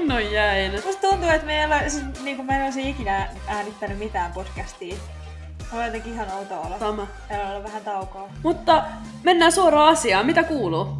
kunnon jäin. Musta tuntuu, että me ei ole, siis, niin kuin mä en olisi ikinä äänittänyt mitään podcastia. On jotenkin ihan outo olo. Sama. Meillä on ollut vähän taukoa. Mutta mennään suoraan asiaan. Mitä kuuluu?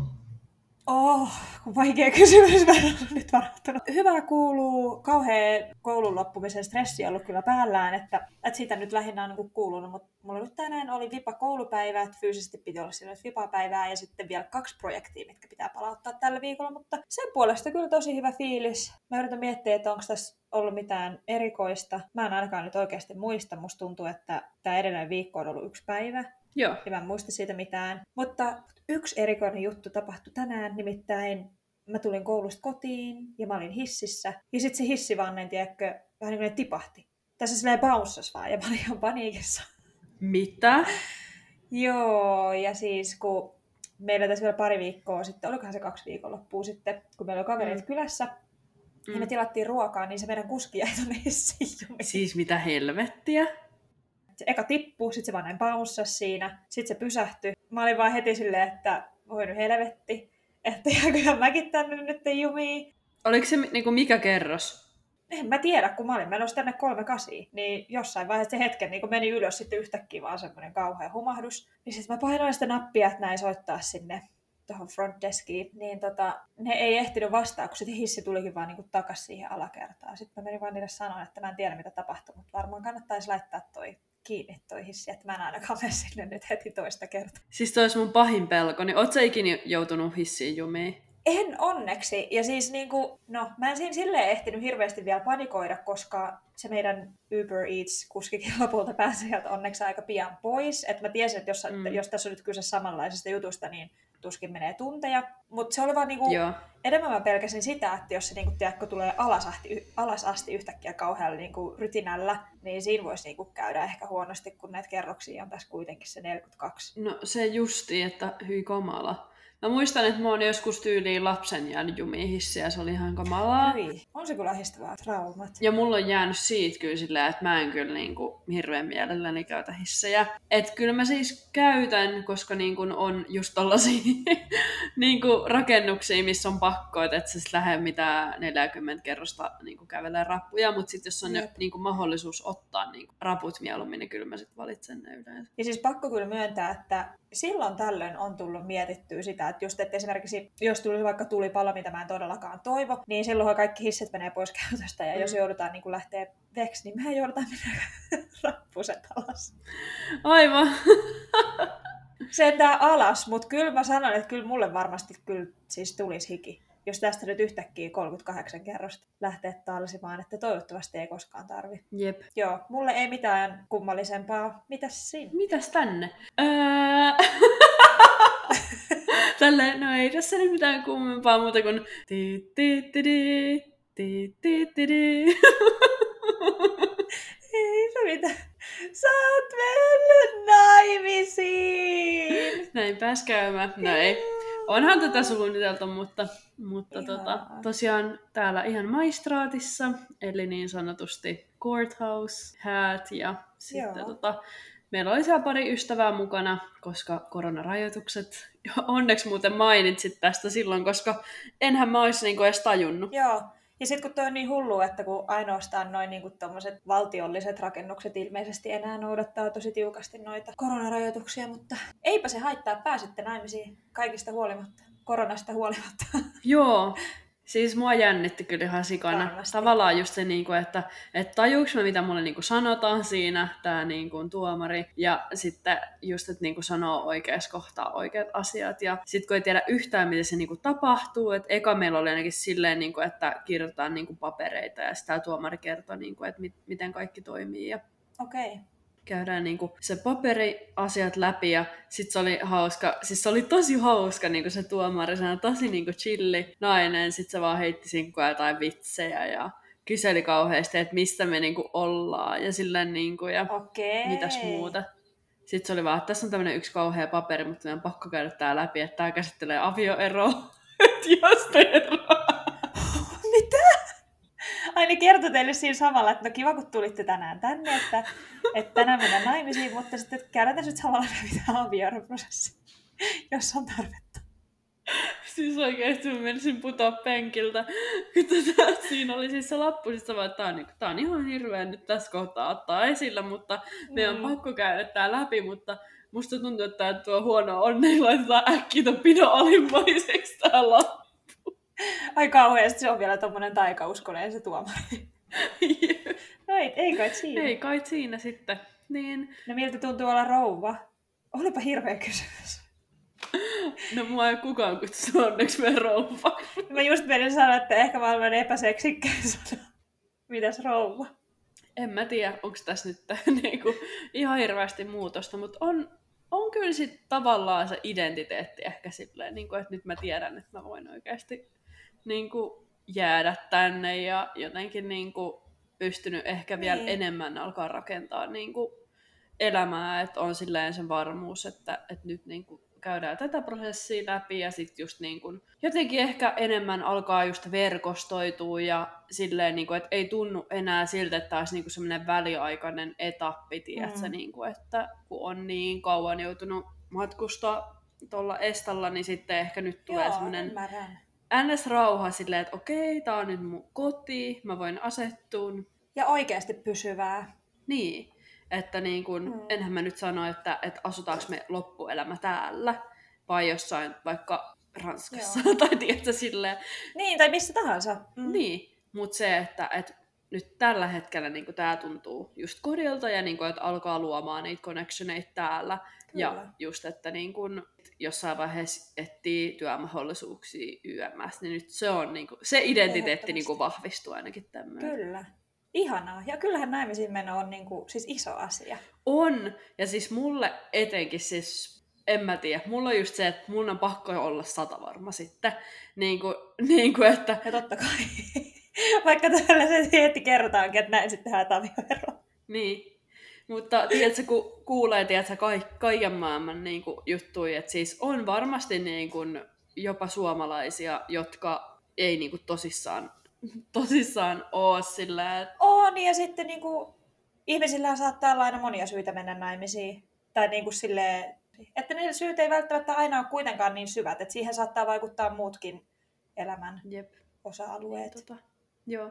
Oh, kun vaikea kysymys mä en ole nyt varautunut. Hyvä kuuluu. Kauhea koulun loppumisen stressi on ollut kyllä päällään, että, että siitä nyt lähinnä on niin kuulunut. Mutta mulla nyt tänään oli vipa koulupäivä, että fyysisesti piti olla silloin vipa päivää ja sitten vielä kaksi projektia, mitkä pitää palauttaa tällä viikolla. Mutta sen puolesta kyllä tosi hyvä fiilis. Mä yritän miettiä, että onko tässä ollut mitään erikoista. Mä en ainakaan nyt oikeasti muista. Musta tuntuu, että tämä edellinen viikko on ollut yksi päivä. Joo. Ja mä en muista siitä mitään. Mutta yksi erikoinen juttu tapahtui tänään, nimittäin mä tulin koulusta kotiin ja mä olin hississä. Ja sitten se hissi vaan, en tiedäkö, vähän niin kuin tipahti. Tässä silleen bouncers vaan ja mä olin ihan paniikissa. Mitä? Joo, ja siis kun meillä tässä vielä pari viikkoa sitten, olikohan se kaksi viikonloppua sitten, kun meillä oli kaverit mm. kylässä, mm. ja me tilattiin ruokaa, niin se meidän kuski jäi tuonne hissiin. Siis mitä helvettiä? Se eka tippui, sitten se vaan näin paussasi siinä, sitten se pysähtyi. Mä olin vaan heti silleen, että voi nyt helvetti, että jääköhän mäkin tänne nyt jumiin. Oliko se niinku mikä kerros? En mä tiedä, kun mä olin menossa tänne kolme kasi, niin jossain vaiheessa se hetken niin kun meni ylös sitten yhtäkkiä vaan semmoinen kauhea humahdus. Niin sitten mä painoin sitä nappia, että näin soittaa sinne tuohon front deskiin, niin tota, ne ei ehtinyt vastaa, kun sitten hissi tulikin vaan niinku takas siihen alakertaan. Sitten mä menin vaan niille sanoa, että mä en tiedä mitä tapahtui, mutta varmaan kannattaisi laittaa toi kiinni toi hissi, että mä en ainakaan mene sinne nyt heti toista kertaa. Siis toi olisi mun pahin pelko, niin oot sä ikinä joutunut hissiin jumiin? En onneksi. Ja siis niinku, no mä en siinä silleen ehtinyt hirveästi vielä panikoida, koska se meidän Uber Eats-kuskikin lopulta pääsi sieltä onneksi aika pian pois. Että mä tiesin, että jos, mm. jos tässä on nyt kyse samanlaisesta jutusta, niin tuskin menee tunteja. Mutta se oli vaan niinku, Joo. enemmän mä pelkäsin sitä, että jos se niinku, tiedätkö, tulee alas asti, alas asti yhtäkkiä kauhealla niinku, rytinällä, niin siinä voisi niinku, käydä ehkä huonosti, kun näitä kerroksia on tässä kuitenkin se 42. No se justi, että hyi kamala. Mä muistan, että mä oon joskus tyyliin lapsen jäänyt jumiin hissiä, se oli ihan kamalaa. Hyi, on se kyllä ahdistavaa traumat. Ja mulla on jäänyt siitä kyllä silleen, että mä en kyllä niinku hirveän mielelläni käytä hissejä. Et kyllä mä siis käytän, koska niinku on just tollasia niinku rakennuksia, missä on pakko, että et sä sit lähde mitään 40 kerrosta niinku kävelee rappuja, mutta sitten jos on ne, niinku mahdollisuus ottaa niinku raput mieluummin, niin kyllä mä sit valitsen ne yleensä. Ja siis pakko kyllä myöntää, että silloin tällöin on tullut mietittyä sitä, että just että esimerkiksi jos tulisi vaikka tulipalo, mitä mä en todellakaan toivo, niin silloin kaikki hissit menee pois käytöstä ja mm. jos joudutaan niin lähteä veksi, niin mehän joudutaan mennä rappuset alas. Aivan. Sentään alas, mutta kyllä mä sanon, että kyllä mulle varmasti kyllä siis tulisi hiki jos tästä nyt yhtäkkiä 38 kerrosta lähtee talsimaan, että toivottavasti ei koskaan tarvi. Jep. Joo, mulle ei mitään kummallisempaa. Mitäs siinä? Mitäs tänne? Öö... Tällä, no ei tässä nyt mitään kummempaa muuta kuin Ei se mitään. Sä oot mennyt naimisiin! Näin pääs käymään. No ei. Onhan tätä suunniteltu, mutta, mutta tota, tosiaan täällä ihan maistraatissa, eli niin sanotusti courthouse, hat ja sitten tota, meillä oli siellä pari ystävää mukana, koska koronarajoitukset onneksi muuten mainitsit tästä silloin, koska enhän mä olisi niinku edes tajunnut. Joo, ja sitten kun toi on niin hullu, että kun ainoastaan noin niin valtiolliset rakennukset ilmeisesti enää noudattaa tosi tiukasti noita koronarajoituksia, mutta eipä se haittaa, pääsitte naimisiin kaikista huolimatta, koronasta huolimatta. Joo, Siis mua jännitti kyllä ihan sikana. Varmasti. Tavallaan just se, niin kuin, että, että tajuuks mä, mitä mulle niin kuin sanotaan siinä, tämä niin kuin, tuomari. Ja sitten just, että niin kuin, sanoo oikeassa kohtaa oikeat asiat. Ja sitten kun ei tiedä yhtään, miten se niin kuin, tapahtuu. Että eka meillä oli ainakin silleen, niin kuin, että kirjoitetaan niin kuin, papereita ja sitten tuomari kertoo, niin kuin, että mit, miten kaikki toimii. Ja... Okei. Okay käydään niinku se paperiasiat läpi ja sit se oli hauska, siis se oli tosi hauska niinku se tuomari, se on tosi niinku chilli nainen, sit se vaan heitti sinkkuja jotain vitsejä ja kyseli kauheasti, että mistä me niinku ollaan ja silleen niinku ja okay. mitäs muuta. Sitten se oli vaan, että tässä on tämmöinen yksi kauhea paperi, mutta meidän on pakko käydä tää läpi, että tämä käsittelee avioeroa. että jos eroa. Ai niin kertoi teille siinä samalla, että no kiva kun tulitte tänään tänne, että, että tänään mennään naimisiin, mutta sitten käydään nyt samalla mitä avioeroprosessi, jos on tarvetta. Siis oikeesti mä menisin putoa penkiltä. Tota, siinä oli siis se lappu, siis vaan, että tää on, niin, tää on ihan hirveän nyt tässä kohtaa ottaa esillä, mutta mm. meidän on pakko käydä tää läpi, mutta musta tuntuu, että tuo huono onni laitetaan äkkiä ton pidon alimmaiseksi tää lappu. Ai kauheasti, se on vielä tommonen taikauskoneen se tuomari. no ei, ei kai siinä. Ei kai siinä sitten. Niin. No miltä tuntuu olla rouva? Olipa hirveä kysymys. No mua ei kukaan kutsu onneksi meidän rouva. Mä just menin sanoa, että ehkä maailman epäseksikkäin sana. Mitäs rouva? En mä tiedä, onko tässä nyt niinku, ihan hirveästi muutosta, mutta on, on kyllä sit tavallaan se identiteetti ehkä silleen, niinku, että nyt mä tiedän, että mä voin oikeasti niinku, jäädä tänne ja jotenkin niinku, pystynyt ehkä vielä niin. enemmän alkaa rakentaa niinku, elämää, että on silleen sen varmuus, että, että nyt niinku, käydään tätä prosessia läpi ja sitten just niin kun, jotenkin ehkä enemmän alkaa just verkostoitua ja silleen, niin kun, että ei tunnu enää siltä, että olisi niin semmoinen väliaikainen etappi, tiedätkö, mm. niin kun, että kun on niin kauan joutunut matkustaa tuolla estalla, niin sitten ehkä nyt tulee semmoinen NS-rauha silleen, että okei, tää on nyt mun koti, mä voin asettua. Ja oikeasti pysyvää. Niin. Että niin kun, mm. enhän mä nyt sano, että, että asutaanko me loppuelämä täällä vai jossain vaikka Ranskassa Joo. tai tiedätkö silleen. Niin, tai missä tahansa. Mm. Niin, mutta se, että, että nyt tällä hetkellä niin tämä tuntuu just kodilta ja niin kuin, että alkaa luomaan niitä connectioneita täällä. Kyllä. Ja just, että niin kuin, jossain vaiheessa etsii työmahdollisuuksia YMS, niin nyt se on niin kuin, se identiteetti niin vahvistuu ainakin tämmöinen. Kyllä. Ihanaa. Ja kyllähän naimisiin meno on niin kuin, siis iso asia. On. Ja siis mulle etenkin siis, en mä tiedä, mulla on just se, että mun on pakko olla sata varma sitten. Niin kuin, niin kuin että... Ja totta kai. Vaikka täällä se heti kerrotaankin, että näin sitten tehdään avioero. Niin. Mutta tiedätkö, kun kuulee tiedätkö, ka- kaiken maailman niin kuin, juttuja, että siis on varmasti niin kuin, jopa suomalaisia, jotka ei niin kuin, tosissaan tosissaan oo sillä, että... On, ja sitten niinku, ihmisillä saattaa olla aina monia syitä mennä naimisiin. Tai niinku silleen, että ne syyt ei välttämättä aina ole kuitenkaan niin syvät, että siihen saattaa vaikuttaa muutkin elämän Jep. osa-alueet. Niin, tota, joo.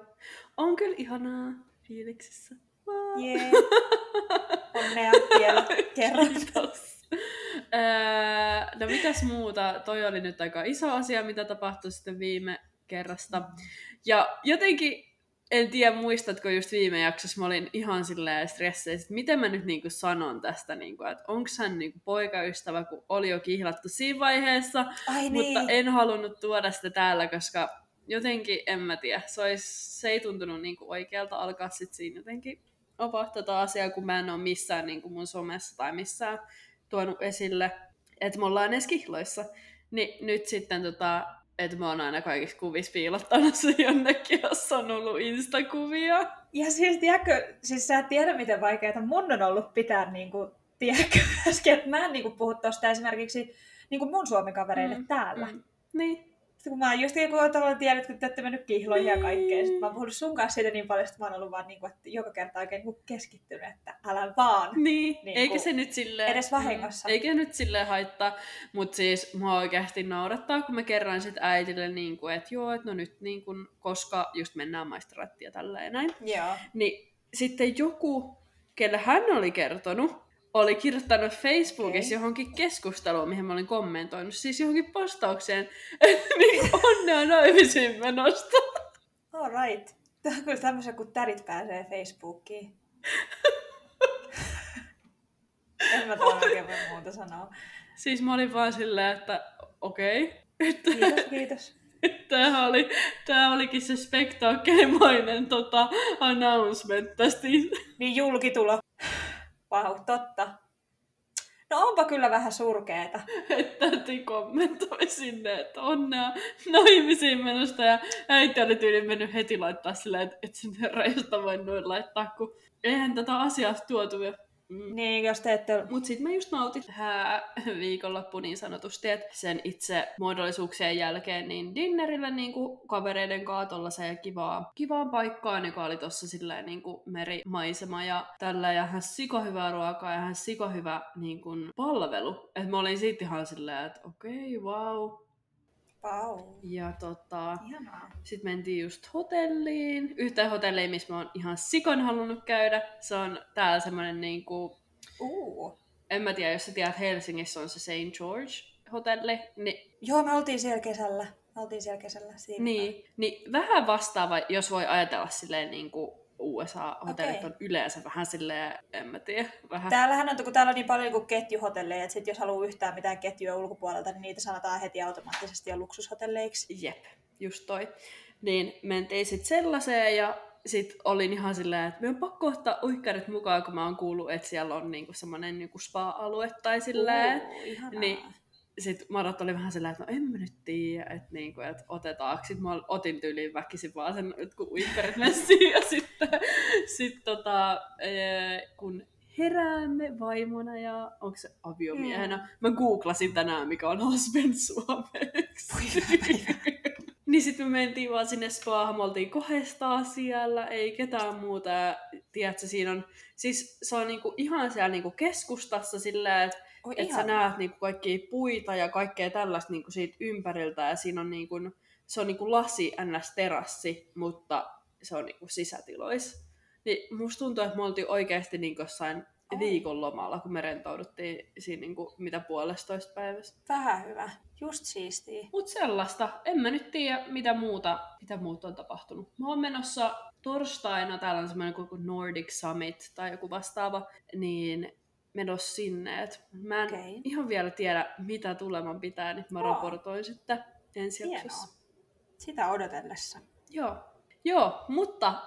On kyllä ihanaa fiiliksissä. Yeah. Onnea vielä kerran. Kiitos. no mitäs muuta? Toi oli nyt aika iso asia, mitä tapahtui sitten viime kerrasta. Ja jotenkin, en tiedä muistatko just viime jaksossa, mä olin ihan silleen stresseissä, että miten mä nyt niinku sanon tästä, niinku, että onko hän niinku poikaystävä, kun oli jo kihlattu siinä vaiheessa, Ai niin. mutta en halunnut tuoda sitä täällä, koska jotenkin, en mä tiedä, se, olisi, se ei tuntunut niinku oikealta alkaa sitten siinä jotenkin avaa tätä asiaa, kun mä en ole missään niinku mun somessa tai missään tuonut esille, että me ollaan edes kihloissa. Niin nyt sitten tota, että mä oon aina kaikissa kuvissa piilottanut se jonnekin, jos on ollut Insta-kuvia. Ja siis, tiedätkö, siis sä et tiedä, miten vaikeaa mun on ollut pitää, niin kuin, tiedätkö, äsken, että mä en niin kuin, puhu tuosta esimerkiksi niin kuin mun suomikavereille mm, täällä. Mm, niin. Sitten kun mä oon just joku tavallaan tiedät, kun te olette mennyt kihloihin niin. ja kaikkeen, sitten mä oon puhunut sun kanssa siitä niin paljon, että mä oon ollut vaan niin kuin, että joka kerta oikein niin keskittynyt, että älä vaan. Niin, niin eikä se nyt silleen... Edes vahingossa. Mm, eikä nyt silleen haittaa, mutta siis mua oikeasti naurattaa, kun mä kerran sit äitille, niin kuin, että joo, että no nyt niin kuin, koska just mennään maistraattia ja tälleen näin. Joo. Niin sitten joku, kelle hän oli kertonut, oli kirjoittanut Facebookissa okay. johonkin keskusteluun, mihin mä olin kommentoinut, siis johonkin postaukseen, niin onnea naimisiin menosta. All right. Tämä on kyllä tämmöisen, kun tärit pääsee Facebookiin. en mä tuolla oikein voi muuta sanoa. Siis mä olin vaan silleen, että okei. Okay. Kiitos, kiitos. Tämä, oli, tämä olikin se spektaakelimainen tota, announcement tästä. Niin julkitulo. Vau, totta. No onpa kyllä vähän surkeeta. Että täti kommentoi sinne, että onnea naimisiin menosta ja äiti oli tyyli mennyt heti laittaa silleen, että et sen herra, voi noin laittaa, kun eihän tätä asiaa tuotu jo Mm. Niin, jos te ette... Mut sit mä just nautin tähän viikonloppu niin sanotusti, että sen itse muodollisuuksien jälkeen niin dinnerillä niin kuin kavereiden kanssa se kivaa, kivaa paikkaa, joka oli tossa silleen niin kuin merimaisema ja tällä ja hän siko hyvää ruokaa ja hän siko hyvä niin kuin palvelu. Et mä olin siitä ihan silleen, että okei, okay, wow. Wow. Ja tota, sitten mentiin just hotelliin. Yhteen hotelliin, missä mä oon ihan sikon halunnut käydä. Se on täällä semmonen niinku... Uh. En mä tiedä, jos sä tiedät, Helsingissä on se St. George hotelli. Niin, Joo, me oltiin siellä kesällä. Me oltiin siellä kesällä. Siinä. niin, niin vähän vastaava, jos voi ajatella silleen niinku USA-hotellit Okei. on yleensä vähän silleen, en mä tiedä, vähän... Täällähän on, kun täällä on niin paljon niin ketjuhotelleja, että sit jos haluaa yhtään mitään ketjua ulkopuolelta, niin niitä sanotaan heti automaattisesti jo luksushotelleiksi. Jep, just toi. Niin mentiin sitten sellaiseen ja sit olin ihan silleen, että me on pakko ottaa uikkarit mukaan, kun mä oon kuullut, että siellä on niinku semmonen niinku spa-alue tai silleen. Uh, ihanaa. Niin sitten Marat oli vähän silleen, että no en mä nyt tiedä, että, niinku, että otetaanko. Sitten mä otin tyyliin väkisin vaan sen, kun uikkarit messiin ja sitten sit tota, ee, kun heräämme vaimona ja onko se aviomiehenä. Mm. Mä googlasin tänään, mikä on husband suomeksi. niin sitten me mentiin vaan sinne spaahan, me oltiin kohdestaan siellä, ei ketään muuta. Ja, tiedätkö, siinä on, siis se on niinku ihan siellä niinku keskustassa silleen, että Oi, että sä näet niinku kaikkia puita ja kaikkea tällaista niinku siitä ympäriltä ja siinä on niinku, se on niinku lasi ns. terassi, mutta se on niinku sisätilois. Niin musta tuntuu, että me oltiin oikeasti niinku jossain Oi. viikonlomalla, kun me rentouduttiin siinä niinku, mitä puolestoista päivästä. Vähän hyvä. Just siistiä. Mut sellaista. En mä nyt tiedä, mitä muuta, mitä muuta on tapahtunut. Mä oon menossa torstaina, täällä on semmoinen kuin Nordic Summit tai joku vastaava, niin menossa sinne. Et mä en Okei. ihan vielä tiedä, mitä tuleman pitää, niin mä Oo. raportoin sitten ensi jaksossa. Sitä odotellessa. Joo. Joo, mutta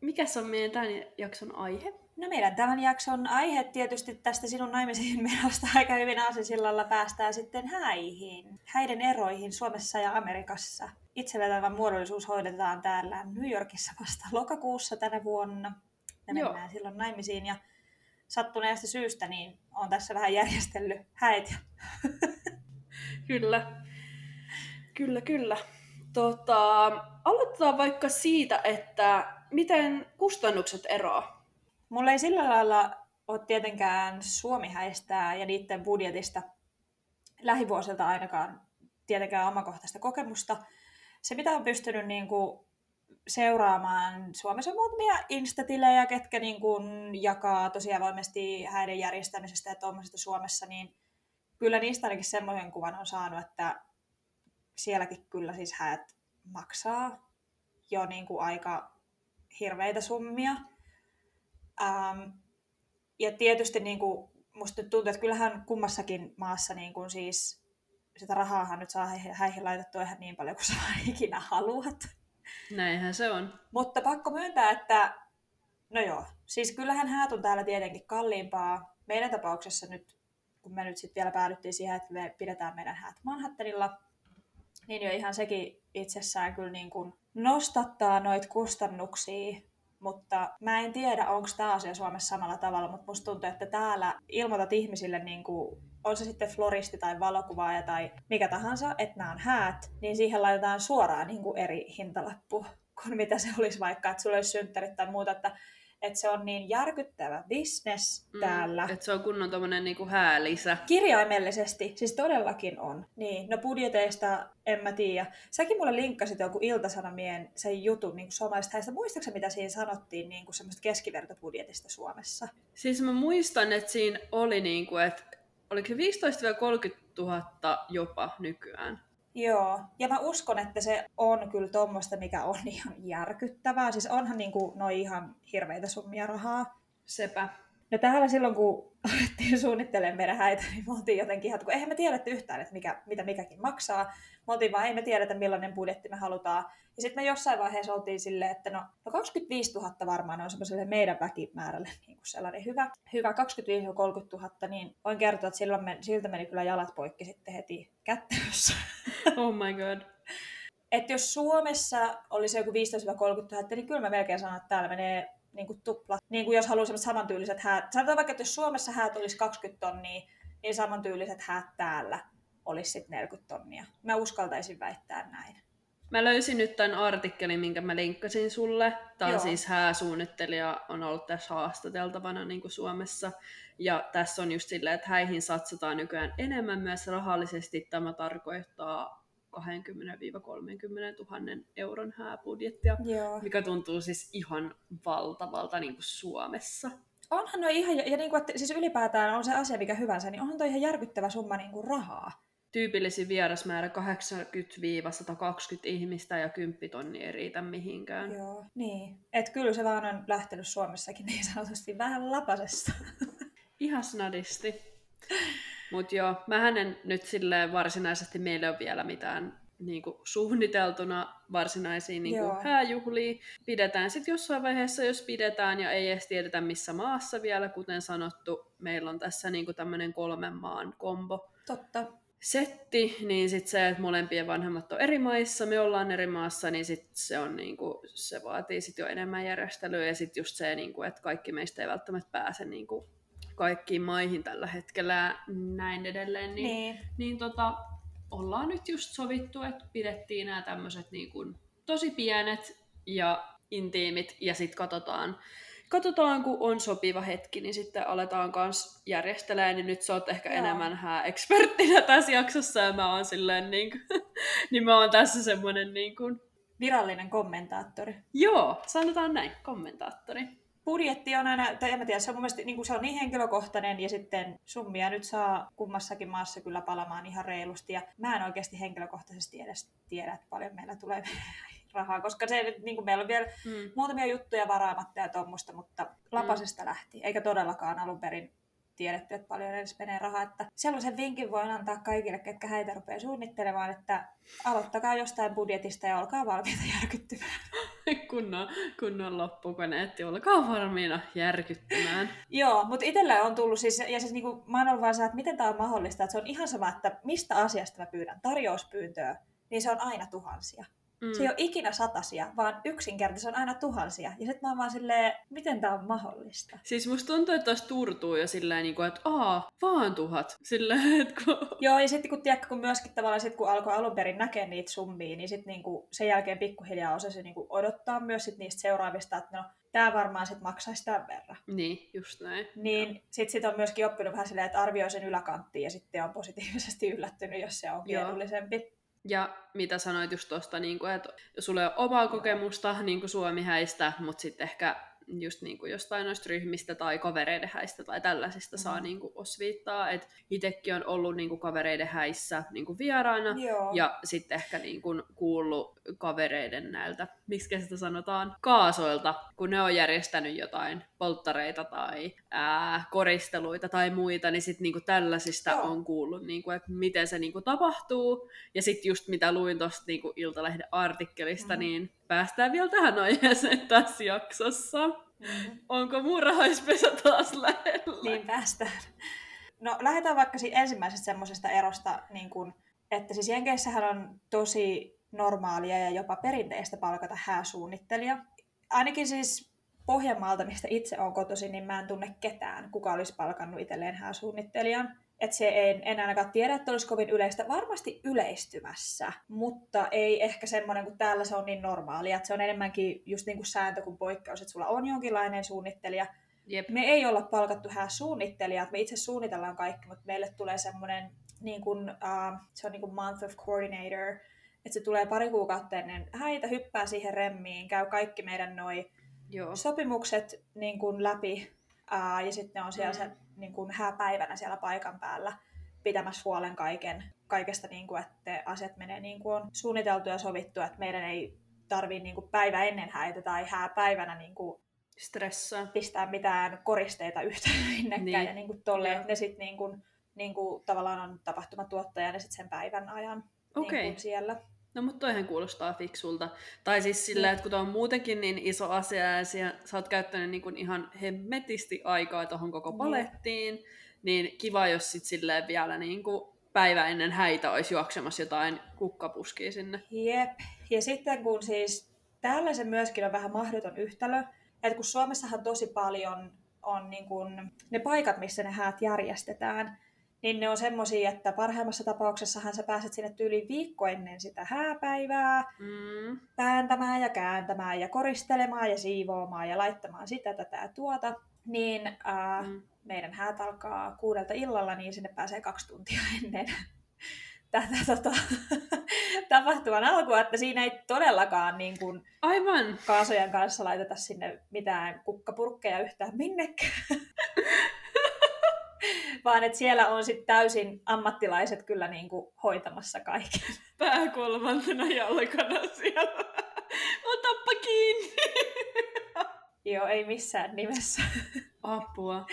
mikä on meidän tämän jakson aihe? No meidän tämän jakson aihe tietysti tästä sinun naimisiin menosta aika hyvin aasisillalla päästään sitten häihin. Häiden eroihin Suomessa ja Amerikassa. Itsevetävä muodollisuus hoidetaan täällä New Yorkissa vasta lokakuussa tänä vuonna. Joo. mennään silloin naimisiin ja sattuneesta syystä niin on tässä vähän järjestellyt häitä. Kyllä. Kyllä, kyllä. Tota, aloitetaan vaikka siitä, että miten kustannukset eroaa. Mulla ei sillä lailla ole tietenkään Suomi-häistää ja niiden budjetista lähivuosilta ainakaan tietenkään omakohtaista kokemusta. Se, mitä on pystynyt niin kuin seuraamaan, Suomessa muutamia instatilejä, ketkä niin kuin jakaa tosi avoimesti häiden järjestämisestä ja tuommoisesta Suomessa, niin kyllä niistä ainakin semmoisen kuvan on saanut, että sielläkin kyllä siis häät maksaa jo niin kuin aika hirveitä summia. Ähm, ja tietysti niin kuin, musta nyt tuntuu, että kyllähän kummassakin maassa niin kuin siis sitä rahaahan nyt saa häihin- laitettua ihan niin paljon kuin sä vaan ikinä haluat. Näinhän se on. Mutta pakko myöntää, että no joo, siis kyllähän häät on täällä tietenkin kalliimpaa. Meidän tapauksessa nyt, kun me nyt sitten vielä päädyttiin siihen, että me pidetään meidän häät Manhattanilla, niin jo ihan sekin itsessään kyllä niin kuin nostattaa noita kustannuksia. Mutta mä en tiedä, onko tämä asia Suomessa samalla tavalla, mutta musta tuntuu, että täällä ilmoitat ihmisille, niin kuin, on se sitten floristi tai valokuvaaja tai mikä tahansa, että nämä on häät, niin siihen laitetaan suoraan niin kuin eri hintalappu kuin mitä se olisi vaikka, että sulla olisi synttärit tai muuta, että, että se on niin järkyttävä business täällä. Että se on kunnon tommonen niinku häälisä. Kirjaimellisesti, siis todellakin on. Niin, no budjeteista en mä tiedä. Säkin mulle linkkasit joku iltasanomien sen jutun niin suomalaisista häistä. Muistaaksä mitä siinä sanottiin niin kuin semmoista keskivertobudjetista Suomessa? Siis mä muistan, että siinä oli niinku, että oliko se 15-30 000 jopa nykyään. Joo, ja mä uskon, että se on kyllä tuommoista, mikä on ihan järkyttävää. Siis onhan niin kuin, noi ihan hirveitä summia rahaa. Sepä. No täällä silloin, kun alettiin suunnittelemaan meidän häitä, niin me oltiin jotenkin ihan, kun eihän me tiedetty yhtään, että mikä, mitä mikäkin maksaa. Me oltiin vaan, ei me tiedetä millainen budjetti me halutaan. Ja sitten me jossain vaiheessa oltiin silleen, että no, no 25 000 varmaan on semmoiselle meidän väkimäärälle niin kuin sellainen hyvä, hyvä 25-30 000, niin voin kertoa, että silloin me, siltä meni kyllä jalat poikki sitten heti kättelyssä. Oh my god. että jos Suomessa olisi joku 15-30 000, niin kyllä mä melkein sanon, että täällä menee niin kuin tupla. Niin kuin jos haluaa sellaiset samantyyliset häät. Sanotaan vaikka, että jos Suomessa häät olisi 20 tonnia, niin samantyyliset häät täällä olisi sitten 40 tonnia. Mä uskaltaisin väittää näin. Mä löysin nyt tämän artikkelin, minkä mä linkkasin sulle. Tämä on siis hääsuunnittelija, on ollut tässä haastateltavana niin kuin Suomessa. Ja tässä on just silleen, että häihin satsataan nykyään enemmän myös rahallisesti. Tämä tarkoittaa 20-30 000 euron hääbudjettia, Joo. mikä tuntuu siis ihan valtavalta niin kuin Suomessa. Onhan noin ihan, ja niin kuin, että siis ylipäätään on se asia mikä hyvänsä, niin onhan toi ihan järkyttävä summa niin kuin rahaa. Tyypillisin vierasmäärä 80-120 ihmistä ja 10 tonni ei riitä mihinkään. Joo, niin. Et kyllä se vaan on lähtenyt Suomessakin niin sanotusti vähän lapasesta. Ihan snadisti. Mutta joo, mä en nyt silleen varsinaisesti meillä ole vielä mitään niinku suunniteltuna varsinaisia niinku Joo. hääjuhlia. Pidetään sitten jossain vaiheessa, jos pidetään ja ei edes tiedetä missä maassa vielä. Kuten sanottu, meillä on tässä niinku tämmöinen kolmen maan kombo Totta. setti, niin sitten se, että molempien vanhemmat on eri maissa, me ollaan eri maassa, niin sit se, on niinku, se vaatii sit jo enemmän järjestelyä ja sitten just se, niinku, että kaikki meistä ei välttämättä pääse niinku, kaikkiin maihin tällä hetkellä ja näin edelleen, niin, Niin. niin tota, ollaan nyt just sovittu, että pidettiin nämä tämmöiset niinku, tosi pienet ja intiimit ja sitten katsotaan, katsotaan, kun on sopiva hetki, niin sitten aletaan kans järjestelemään, niin nyt sä oot ehkä Joo. enemmän hää eksperttinä tässä jaksossa, ja mä oon silleen niin kuin, niin mä oon tässä semmonen niin kuin, Virallinen kommentaattori. joo, sanotaan näin, kommentaattori. Budjetti on aina, tai en mä tiedä, se on mun mielestä niin kuin se on niin henkilökohtainen ja sitten summia nyt saa kummassakin maassa kyllä palamaan ihan reilusti. Ja mä en oikeasti henkilökohtaisesti edes tiedä, että paljon meillä tulee rahaa, koska se niin kuin meillä on vielä Mm. muutamia juttuja varaamatta ja tuommoista, mutta lapasesta lähti, eikä todellakaan alun perin tiedetty, että paljon edes menee rahaa. Että sellaisen vinkin voin antaa kaikille, ketkä häitä rupeaa suunnittelemaan, että aloittakaa jostain budjetista ja olkaa valmiita järkyttymään. kunnon, kunnon loppukoneetti, olkaa varmiina järkyttämään. Joo, mutta itselle on tullut siis, ja siis niinku, mä oon ollut vaan se, että miten tämä on mahdollista, että se on ihan sama, että mistä asiasta mä pyydän tarjouspyyntöä, niin se on aina tuhansia. Mm. Se ei ole ikinä satasia, vaan yksinkertaisesti se on aina tuhansia. Ja sitten mä oon vaan silleen, miten tämä on mahdollista? Siis musta tuntuu, että tuossa turtuu jo silleen, niin kuin, että aa, vaan tuhat. Silleen, että kun... Joo, ja sitten kun, tiedätkö, kun myöskin tavallaan sit, kun alkoi alun perin näkeä niitä summia, niin sitten niinku, sen jälkeen pikkuhiljaa osasi niinku, odottaa myös sit niistä seuraavista, että no, tämä varmaan sitten maksaisi tämän verran. Niin, just näin. Niin sitten sit on myöskin oppinut vähän silleen, että arvioi sen yläkanttiin ja sitten on positiivisesti yllättynyt, jos se on Joo. edullisempi. Ja mitä sanoit just tuosta, niin että sulla ei ole omaa kokemusta niin kuin Suomi-häistä, mutta sitten ehkä just niin kuin jostain noista ryhmistä tai kavereiden häistä tai tällaisista mm. saa niin kuin osviittaa. Että itsekin on ollut niin kuin kavereiden häissä niin kuin vieraana Joo. ja sitten ehkä niin kuin kuullut kavereiden näiltä, miksi sitä sanotaan, kaasoilta, kun ne on järjestänyt jotain polttareita tai ää, koristeluita tai muita, niin sitten niinku tällaisista Joo. on kuullut, niinku, että miten se niinku tapahtuu. Ja sitten just mitä luin tuosta niinku Iltalehden artikkelista, Mhm. niin päästään vielä tähän aiheeseen tässä jaksossa. Mm-hmm. Onko muurahaispesä taas lähellä? Niin päästään. No lähdetään vaikka si- ensimmäisestä semmoisesta erosta, niin kun, että siis Jenkeissähän on tosi normaalia ja jopa perinteistä palkata hääsuunnittelija. Ainakin siis Pohjanmaalta, mistä itse olen kotoisin, niin mä en tunne ketään, kuka olisi palkannut itselleen hääsuunnittelijan. Että se ei, en ainakaan tiedä, että olisi kovin yleistä. Varmasti yleistymässä, mutta ei ehkä semmoinen, kun täällä se on niin normaalia. Että se on enemmänkin just niin kuin sääntö kuin poikkeus, että sulla on jonkinlainen suunnittelija, Jep. me ei olla palkattu hääsuunnittelijat, me itse suunnitellaan kaikki, mutta meille tulee semmoinen, niin kuin, uh, se on niin kuin month of coordinator, että se tulee pari kuukautta ennen häitä, hyppää siihen remmiin, käy kaikki meidän noi Joo. sopimukset niin kuin läpi, uh, ja sitten on siellä Mm. se niin kuin hääpäivänä siellä paikan päällä pitämässä huolen kaiken, kaikesta, niin kuin, että asiat menee niin kuin on suunniteltu ja sovittu, että meidän ei tarvii niin kuin päivä ennen häitä tai hääpäivänä niin kuin Stressaa. pistää mitään koristeita yhtään minnekään. Niin. Ja niin kuin tolleen, ne sitten niin kuin, niin kuin tavallaan on tapahtumatuottaja ne sitten sen päivän ajan Okei. niin kuin siellä. No mutta toihan kuulostaa fiksulta. Tai siis sillä, että kun tuo on muutenkin niin iso asia ja siellä, sä oot käyttänyt niin kuin ihan hemmetisti aikaa tuohon koko palettiin, niin kiva, jos sit silleen vielä niin kuin päivä ennen häitä olisi juoksemassa jotain kukkapuskia sinne. Jep. Ja sitten kun siis täällä se myöskin on vähän mahdoton yhtälö, että kun Suomessahan tosi paljon on niin kuin ne paikat, missä ne häät järjestetään, niin ne on semmosia, että parhaimmassa tapauksessahan sä pääset sinne tyyliin viikko ennen sitä hääpäivää, Mm, pääntämään ja kääntämään ja koristelemaan ja siivoamaan ja laittamaan sitä, tätä ja tuota, niin ää, mm. meidän häät alkaa kuudelta illalla, niin sinne pääsee kaksi tuntia ennen. tätä tota, tapahtuman alkua, että siinä ei todellakaan niin kuin, Aivan. kaasojen kanssa laiteta sinne mitään kukkapurkkeja yhtään minnekään. Vaan että siellä on sitten täysin ammattilaiset kyllä niin kuin hoitamassa kaiken. Pää kolmantena jalkana siellä. Otappa kiinni. Joo, ei missään nimessä. Apua.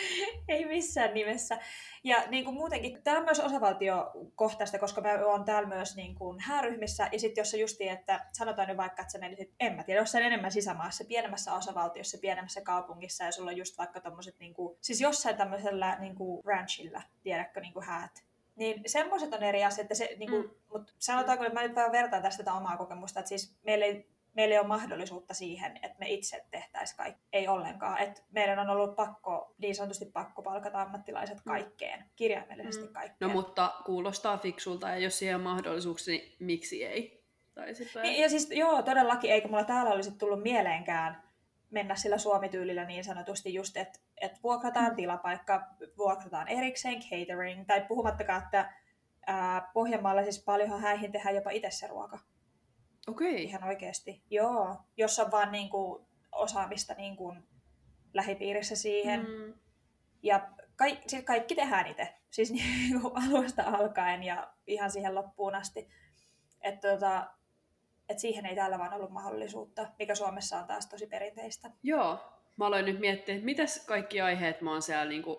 ei missään nimessä. Ja niin kuin muutenkin, tämä on myös osavaltiokohtaista, koska mä oon täällä myös niin kuin hääryhmissä. Ja sitten jos se justi, että sanotaan nyt vaikka, että sä menisit, en mä tiedä, jos sä enemmän sisämaassa, pienemmässä osavaltiossa, pienemmässä kaupungissa, ja sulla on just vaikka tommoset, niin kuin, siis jossain tämmöisellä niin kuin ranchilla, tiedätkö, niin kuin häät, niin semmoiset on eri asia, että se, niin kuin, mm. mutta sanotaanko, että mä nyt vähän vertaan tästä tätä omaa kokemusta, että siis meillä ei meillä ei ole mahdollisuutta siihen, että me itse tehtäisiin kaikki. Ei ollenkaan. Et meidän on ollut pakko, niin sanotusti pakko palkata ammattilaiset mm. kaikkeen, kirjaimellisesti mm. kaikkeen. No mutta kuulostaa fiksulta, ja jos siihen on mahdollisuuksia, niin miksi ei? Tai sitten... Niin, ja siis joo, todellakin, eikö mulla täällä olisi tullut mieleenkään mennä sillä suomityylillä niin sanotusti just, että et vuokrataan mm. tilapaikka, vuokrataan erikseen catering, tai puhumattakaan, että ää, Pohjanmaalla siis paljonhan häihin tehdään jopa itse se ruoka. Okei. Okay. Ihan oikeasti. Joo, jos on vaan niin kuin osaamista niin kuin lähipiirissä siihen. Mm. Ja kaikki, siis kaikki tehdään itse, siis niin kuin alusta alkaen ja ihan siihen loppuun asti. Että tota, et siihen ei täällä vaan ollut mahdollisuutta, mikä Suomessa on taas tosi perinteistä. Joo, mä aloin nyt miettiä, että mitäs kaikki aiheet mä oon siellä niin kuin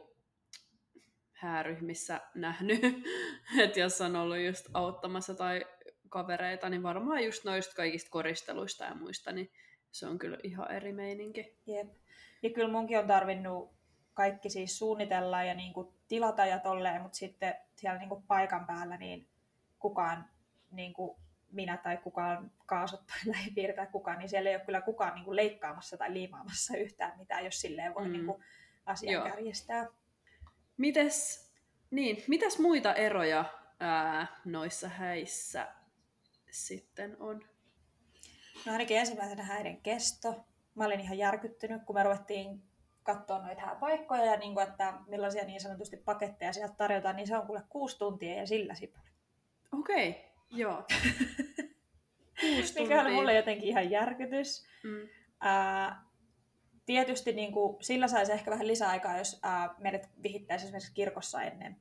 hääryhmissä nähnyt, että jos on ollut just auttamassa tai kavereita, niin varmaan just noista kaikista koristeluista ja muista, niin se on kyllä ihan eri meininki. Jep. Ja kyllä munkin on tarvinnut kaikki siis suunnitella ja niin kuin tilata ja tolleen, mutta sitten siellä niin kuin paikan päällä niin kukaan, niin kuin minä tai kukaan kaasut tai lähipiiri tai kukaan, niin siellä ei ole kyllä kukaan niin kuin leikkaamassa tai liimaamassa yhtään mitään, jos silleen voi mm. niin kuin asian Joo. kärjistää. Mites, niin, mitäs muita eroja ää, noissa häissä sitten on? No ainakin ensimmäisenä häiden kesto. Mä olin ihan järkyttynyt, kun me ruvettiin katsoa noita paikkoja ja niin kuin, että millaisia niin sanotusti paketteja sieltä tarjotaan, niin se on kuule kuusi tuntia ja sillä sipuli. Okei, okay, joo. kuusi Mikä oli mulle jotenkin ihan järkytys. Mm. Ää, tietysti niin kuin, sillä saisi ehkä vähän lisäaikaa, jos ää, meidät vihittäisi esimerkiksi kirkossa ennen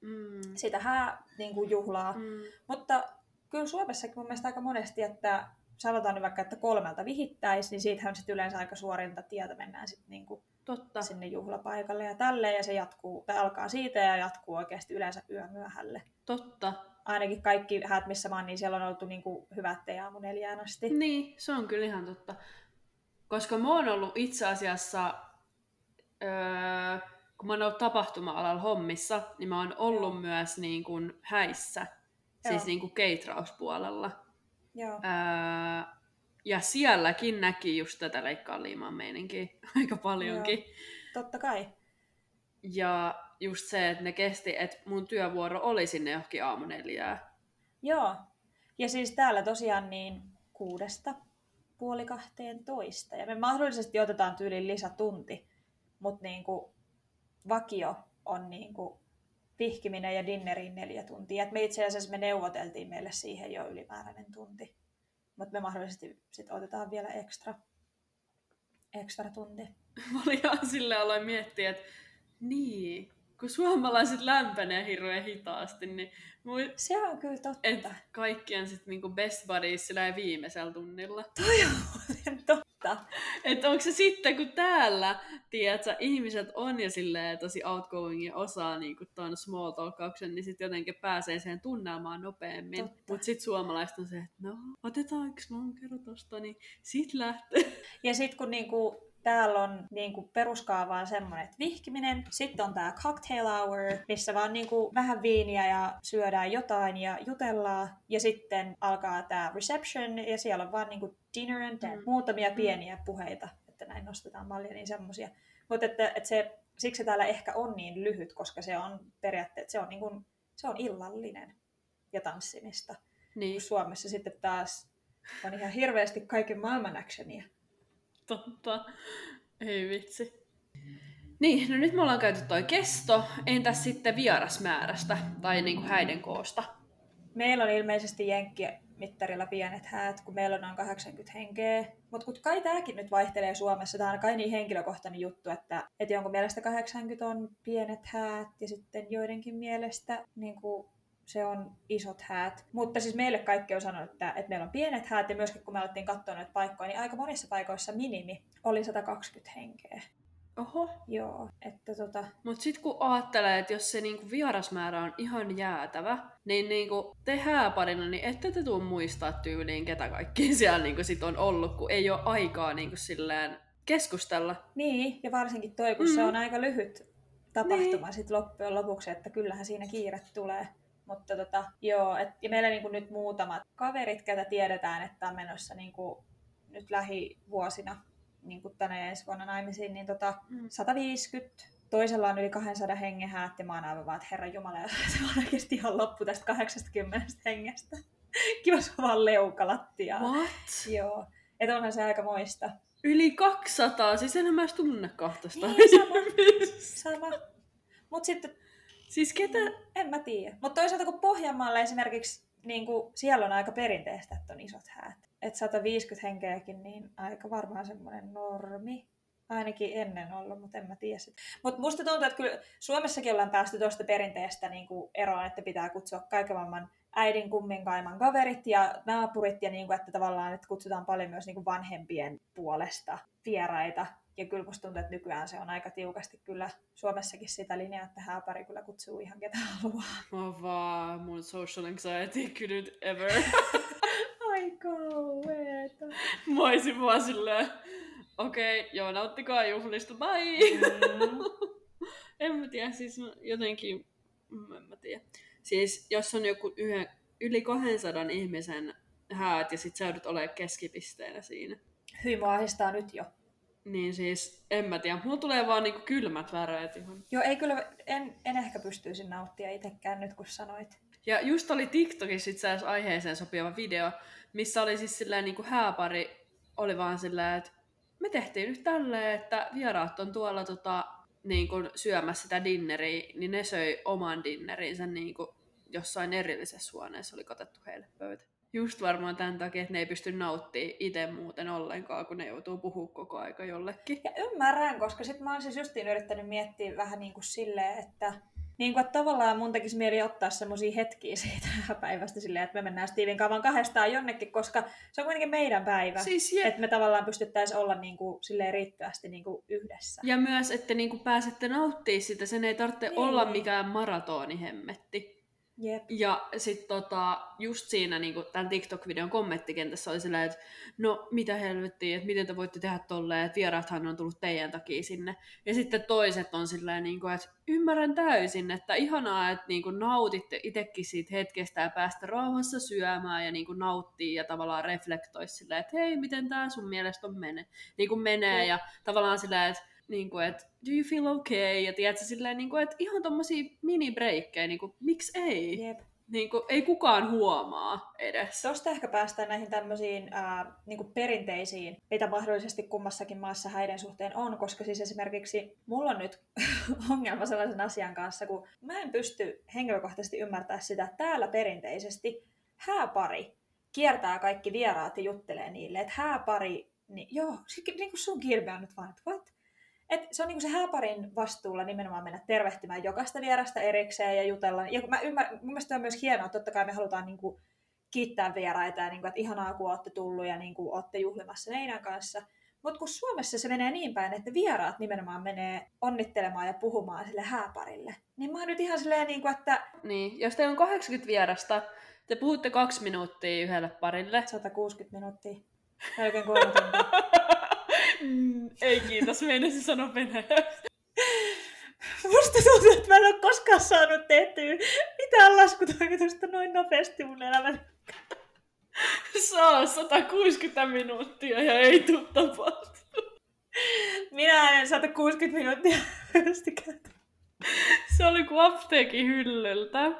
mm. sitä hää niin kuin juhlaa. Mm. Mutta kyllä Suomessakin mun mielestä aika monesti, että sanotaan nyt vaikka, että kolmelta vihittäisi, niin siitähän sitten yleensä aika suorinta tietä mennään sitten niinku Totta. sinne juhlapaikalle ja tälleen, ja se jatkuu, tai alkaa siitä ja jatkuu oikeasti yleensä yömyöhälle. Totta. Ainakin kaikki häät, missä mä oon, niin siellä on oltu niinku hyvät te aamu neljään asti. Niin, se on kyllä ihan totta. Koska mä oon ollut itse asiassa, öö, kun mä oon ollut tapahtuma-alalla hommissa, niin mä oon ollut Joo. myös niin kuin häissä siis niin kuin keitrauspuolella. Joo. Ää, ja sielläkin näki just tätä leikkaa liiman meininkiä aika paljonkin. Joo. Totta kai. Ja just se, että ne kesti, että mun työvuoro oli sinne johonkin aamu neljää. Joo. Ja siis täällä tosiaan niin kuudesta puoli kahteen toista. Ja me mahdollisesti otetaan tyyliin lisätunti, mutta niin kuin vakio on niin kuin vihkiminen ja dinneriin neljä tuntia. Et me itse asiassa me neuvoteltiin meille siihen jo ylimääräinen tunti. Mutta me mahdollisesti sit otetaan vielä ekstra, ekstra tunti. Mä olin ihan silleen aloin miettiä, että niin, kun suomalaiset lämpenee hirveän hitaasti, niin... Mui... Se on kyllä totta. Et kaikki on sitten niinku best buddies sillä viimeisellä tunnilla. Toi on totta. Että onko se sitten, kun täällä, tiedätkö, ihmiset on jo silleen tosi outgoing ja osaa niinku ton small talkauksen, niin sitten jotenkin pääsee siihen tunnelmaan nopeammin. Mutta sitten suomalaiset on se, että no, otetaanko lonkero tosta, niin sit lähtee. Ja sitten kun niinku Täällä on niin kuin peruskaavaan semmoinen, että vihkiminen. Sitten on tämä cocktail hour, missä vaan niin kuin vähän viiniä ja syödään jotain ja jutellaan. Ja sitten alkaa tämä reception ja siellä on vaan niin kuin dinner and mm. muutamia mm. pieniä puheita, että näin nostetaan mallia, niin semmoisia. Mutta että, että se, siksi se täällä ehkä on niin lyhyt, koska se on periaatteessa, se on, niin kuin, se on illallinen ja tanssimista. Niin. Suomessa sitten taas on ihan hirveästi kaiken maailman actionia. Totta. Ei vitsi. Niin, no nyt me ollaan käyty toi kesto. Entäs sitten vierasmäärästä tai niinku häiden koosta? Meillä on ilmeisesti jenkkimittarilla pienet häät, kun meillä on noin 80 henkeä. Mutta kun kai tämäkin nyt vaihtelee Suomessa, tämä on kai niin henkilökohtainen juttu, että, että jonkun mielestä 80 on pienet häät ja sitten joidenkin mielestä niin kuin se on isot häät. Mutta siis meille kaikki on sanonut, että, että meillä on pienet häät ja myöskin kun me alettiin katsoa näitä paikkoja, niin aika monissa paikoissa minimi oli 120 henkeä. Oho. Joo, että tota... Mut sit kun ajattelee, että jos se niinku vierasmäärä on ihan jäätävä, niin niinku te hääparina, niin ette te tuu muistaa tyyliin, ketä kaikki siellä niinku sit on ollut, kun ei ole aikaa niinku silleen keskustella. Niin, ja varsinkin toi, kun mm. se on aika lyhyt tapahtuma niin. sit loppujen lopuksi, että kyllähän siinä kiire tulee. Mutta tota, joo, et, ja meillä niinku nyt muutamat kaverit, ketä tiedetään, että on menossa niinku nyt lähivuosina niin kuin tänä ja ensi vuonna naimisiin, niin tota, mm. 150. Toisella on yli 200 hengen häät, ja mä oon aivan vaan, että herra Jumala, se vaan oikeasti ihan loppu tästä 80 hengestä. Kiva se vaan leukalattia. What? Joo. Että onhan se aika moista. Yli 200, siis enhän mä edes tunne kahtosta. Niin, sama. sama. Mut sitten... Siis ketä? En mä tiedä. Mutta toisaalta kun Pohjanmaalla esimerkiksi, niin kuin, siellä on aika perinteistä, että on isot häät että 150 henkeäkin, niin aika varmaan semmoinen normi. Ainakin ennen ollut, mutta en mä tiedä sitä. Mutta musta tuntuu, että kyllä Suomessakin ollaan päästy tuosta perinteestä niin kuin eroon, että pitää kutsua kaiken maailman äidin kumminkaiman kaverit ja naapurit, ja niin kuin, että tavallaan että kutsutaan paljon myös niin kuin vanhempien puolesta vieraita. Ja kyllä musta tuntuu, että nykyään se on aika tiukasti kyllä Suomessakin sitä linjaa, että hääpari kyllä kutsuu ihan ketä haluaa. Mä vaan, mun social anxiety couldn't ever. Ai kauheeta. Mä olisin vaan silleen, okei, okay, joo, nauttikaa juhlista, bye! Mm. en mä tiedä, siis jotenkin, en mä tiedä. Siis jos on joku yhden, yli 200 ihmisen häät ja sit sä joudut olemaan keskipisteenä siinä. Hyvin mua nyt jo. Niin siis, en mä tiedä. Mulla tulee vaan niinku kylmät väreet ihan. Joo, ei kyllä, en, en ehkä pystyisi nauttia itsekään nyt kun sanoit. Ja just oli TikTokissa itse asiassa aiheeseen sopiva video, missä oli siis silleen niin kuin hääpari, oli vaan silleen, että me tehtiin nyt tälleen, että vieraat on tuolla tota, niin kuin syömässä sitä dinneriä, niin ne söi oman dinnerinsä niin jossain erillisessä huoneessa oli katettu heille pöytä. Just varmaan tämän takia, että ne ei pysty nauttimaan itse muuten ollenkaan, kun ne joutuu puhua koko aika jollekin. Ja ymmärrän, koska sitten mä oon siis justiin yrittänyt miettiä vähän niin kuin silleen, että niin kuin, että tavallaan mun tekisi mieli ottaa semmoisia hetkiä siitä päivästä silleen, että me mennään Steven kavan kahdestaan jonnekin, koska se on kuitenkin meidän päivä. Siis Että me tavallaan pystyttäisiin olla niin kuin, silleen riittävästi niin kuin yhdessä. Ja myös, että niin kuin pääsette nauttimaan sitä, sen ei tarvitse niin. olla mikään maratoni-hemmetti. Jep. Ja sitten tota, just siinä niin tämän TikTok-videon kommenttikentässä oli silleen, että no mitä helvettiä, että miten te voitte tehdä tolleen, että vieraathan on tullut teidän takia sinne. Ja sitten toiset on silleen, niin kuin, että ymmärrän täysin, että ihanaa, että niin kuin nautitte itsekin siitä hetkestä ja päästä rauhassa syömään ja niin kuin nauttii ja tavallaan reflektoi silleen, että hei, miten tämä sun mielestä on mene, niin kuin menee. Ja tavallaan silleen, että niin kuin, että do you feel okay? Ja tiedätkö, silleen, niin kuin, että ihan tommosia mini-breikkejä, niin kuin, miksi ei? Jep. Niin kuin, ei kukaan huomaa edes. Tuosta ehkä päästään näihin tämmöisiin ää, niin kuin perinteisiin, mitä mahdollisesti kummassakin maassa häiden suhteen on, koska siis esimerkiksi mulla on nyt ongelma sellaisen asian kanssa, kun mä en pysty henkilökohtaisesti ymmärtämään sitä, että täällä perinteisesti hääpari kiertää kaikki vieraat ja juttelee niille, että hääpari, niin joo, niin kuin sun kirve on nyt vaan, että what? Et se on niinku se hääparin vastuulla nimenomaan mennä tervehtimään jokaista vierasta erikseen ja jutella. Ja mä ymmär, mun mielestä on myös hienoa, että totta kai me halutaan niinku kiittää vieraita ja niinku, että ihanaa kun olette tullut ja niinku, olette juhlimassa meidän kanssa. Mutta kun Suomessa se menee niin päin, että vieraat nimenomaan menee onnittelemaan ja puhumaan sille hääparille, niin mä oon nyt ihan silleen, niin kuin, että... Niin, jos teillä on 80 vierasta, te puhutte kaksi minuuttia yhdelle parille. 160 minuuttia. Melkein kolme tuntia. Mm, ei kiitos, meinasin sanoa venäjäksi. Musta tuntuu, että mä en ole koskaan saanut tehtyä mitään laskutarkoitusta noin nopeasti mun elämäni. Saa 160 minuuttia ja ei tuu tapahtunut. Minä en 160 minuuttia Se oli kuin apteekin hyllyltä.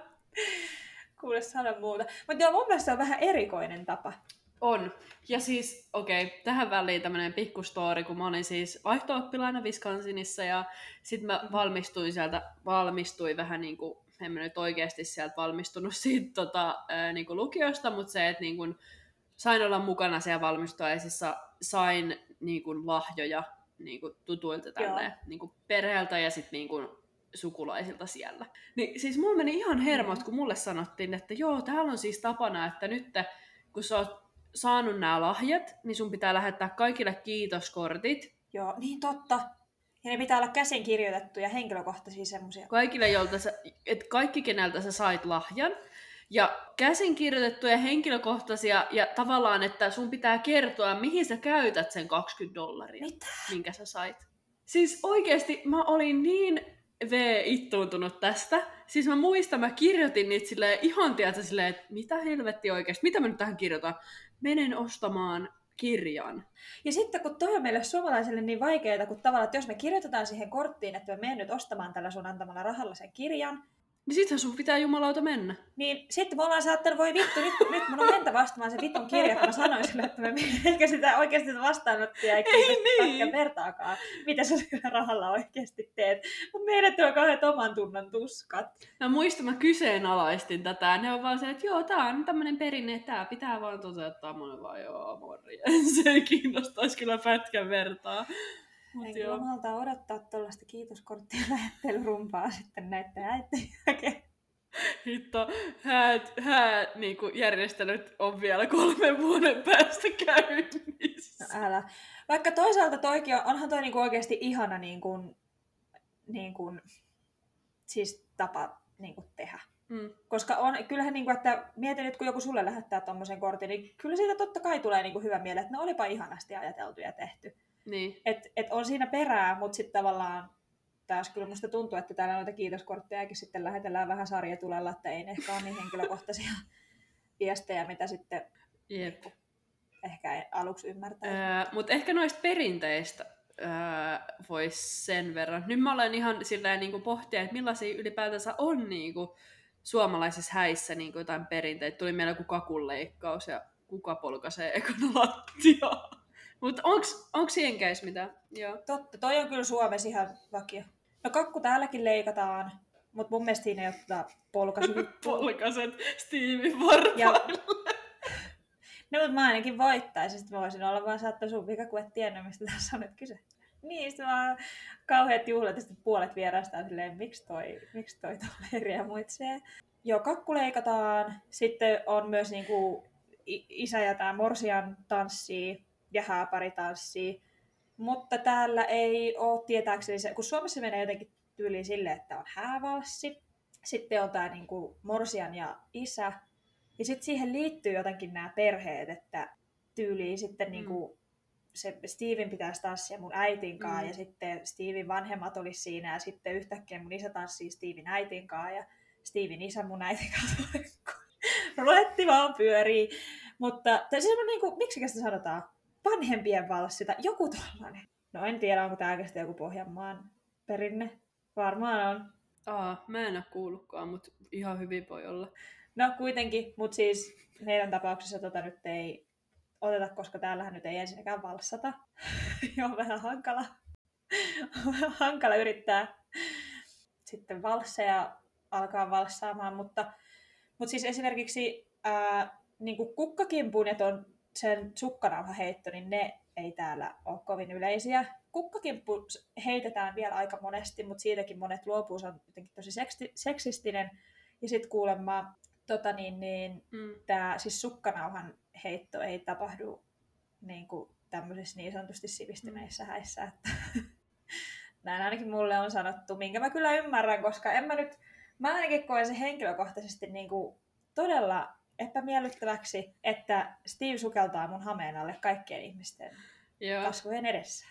Kuule sano muuta. Mutta joo, mun mielestä se on vähän erikoinen tapa. On. Ja siis, okei, okay, tähän väliin tämmöinen pikkustori, kun mä olin siis vaihto-oppilaina Wisconsinissa ja sitten mä valmistuin sieltä, valmistuin vähän niin kuin en mä nyt oikeasti sieltä valmistunut siitä tota, ää, niin kuin lukiosta, mutta se, että niin kuin, sain olla mukana siellä valmistuaisissa, sain niin kuin, lahjoja niin kuin, tutuilta tälleen, niin kuin, perheeltä ja sitten niin kuin, sukulaisilta siellä. Niin siis mulla meni ihan hermot, kun mulle sanottiin, että joo, täällä on siis tapana, että nyt kun sä oot saanut nämä lahjat, niin sun pitää lähettää kaikille kiitoskortit. Joo, niin totta. Ja ne pitää olla käsin kirjoitettuja henkilökohtaisia semmoisia. Kaikille, jolta sä, et kaikki keneltä sä sait lahjan. Ja käsin kirjoitettuja henkilökohtaisia ja tavallaan, että sun pitää kertoa, mihin sä käytät sen 20 dollaria, Mitä? minkä sä sait. Siis oikeasti mä olin niin V-ittuuntunut tästä. Siis mä muistan, mä kirjoitin niitä silleen, ihan tiedätkö, silleen, että mitä helvetti oikeasti, mitä mä nyt tähän kirjoitan? Menen ostamaan kirjan. Ja sitten kun toi on meille suomalaisille niin vaikeaa, kun tavallaan, että jos me kirjoitetaan siihen korttiin, että me menen nyt ostamaan tällä sun antamalla rahalla sen kirjan, niin sittenhän sun pitää jumalauta mennä. Niin sitten me ollaan saattanut, voi vittu, nyt, nyt mun on mentä vastaamaan se vitun kirja, kun mä sanoin sille, että me eikä sitä oikeasti vastaanottia ei niin. vertaakaan, mitä sä sillä rahalla oikeasti teet. Mutta meidät on kauhean oman tunnan tuskat. Mä muistan, mä kyseenalaistin tätä. Ne on vaan se, että joo, tää on tämmönen perinne, että tää pitää vaan toteuttaa. Mä vaan, joo, morjens. Se ei kiinnostaisi kyllä pätkän vertaa. Mut en kyllä malta odottaa tuollaista kiitoskorttien lähettelyrumpaa sitten näiden äitien jälkeen. Hitto, häät, häät niin kuin järjestelyt on vielä kolmen vuoden päästä käynnissä. No älä. Vaikka toisaalta toikin on, onhan toi niin kuin oikeasti ihana niin kuin, niin kuin, siis tapa niin kuin tehdä. Mm. Koska on, kyllähän, niin kuin, että mietin nyt, kun joku sulle lähettää tuommoisen kortin, niin kyllä siitä totta kai tulee niin kuin hyvä miele, että ne olipa ihanasti ajateltu ja tehty. Niin. Et, et on siinä perää, mutta sitten tavallaan taas kyllä musta tuntuu, että täällä noita kiitoskorttejakin sitten lähetellään vähän sarjatulella, että ei ne ehkä ole niin henkilökohtaisia viestejä, mitä sitten Jep. ehkä aluksi ymmärtää. Öö, mutta ehkä noista perinteistä öö, voisi sen verran. Nyt mä olen ihan silleen niin pohtia, että millaisia ylipäätänsä on niin kuin, suomalaisissa häissä niin kuin jotain perinteitä. Tuli meillä joku kakunleikkaus ja kuka polkaisee ekana lattiaa. Mutta onko Jenkeissä mitään? Joo. Totta, toi on kyllä Suomessa ihan vakio. No kakku täälläkin leikataan, mutta mun mielestä siinä ei ottaa polkaset. polkaset Steven varpaille. no, mutta mä ainakin voittaisin, että mä voisin olla vaan saattaa sun vika, kun et tiennyt, mistä tässä on nyt kyse. Niin, sitten vaan kauheat juhlat, ja sitten puolet vierastaa silleen, miksi toi, miksi toi ja muitsee. Joo, kakku leikataan. Sitten on myös niinku isä ja tämä Morsian tanssii ja hääparitanssia. Mutta täällä ei ole tietääkseni se, kun Suomessa menee jotenkin tyyliin sille, että on häävalssi, sitten on tämä niin kuin morsian ja isä, ja sitten siihen liittyy jotenkin nämä perheet, että tyyliin sitten niin kuin mm. se Steven pitäisi tanssia mun äitin kanssa, mm. ja sitten Steven vanhemmat olisi siinä, ja sitten yhtäkkiä mun isä tanssii Steven äitin kanssa, ja Steven isä mun äitin kanssa. Ruletti vaan pyörii. Mutta tai siis niin kuin, miksi sitä sanotaan? Vanhempien valssi tai joku tällainen. No en tiedä, onko tämä oikeasti joku Pohjanmaan perinne. Varmaan on. Aa, mä en ole kuullutkaan, mutta ihan hyvin voi olla. No kuitenkin, mutta siis meidän tapauksessa tota nyt ei oteta, koska täällähän nyt ei ensinnäkään valssata. on vähän hankala. hankala yrittää sitten valsseja alkaa valssaamaan, mutta, mutta siis esimerkiksi ää, niin kuin kukkakimpun, että on sen sukkanauhaheitto, niin ne ei täällä ole kovin yleisiä. Kukkakimppu heitetään vielä aika monesti, mutta siitäkin monet luopuu, se on jotenkin tosi seksti, seksistinen. Ja sitten kuulemma tota niin, niin, mm. tämä siis sukkanauhan heitto ei tapahdu niin kuin tämmöisissä niin sanotusti sivistyneissä mm. häissä. Että näin ainakin mulle on sanottu, minkä mä kyllä ymmärrän, koska en mä nyt, mä ainakin koen se henkilökohtaisesti niin kuin todella epämiellyttäväksi, että Steve sukeltaa mun hameen alle kaikkien ihmisten Joo. kasvojen edessä.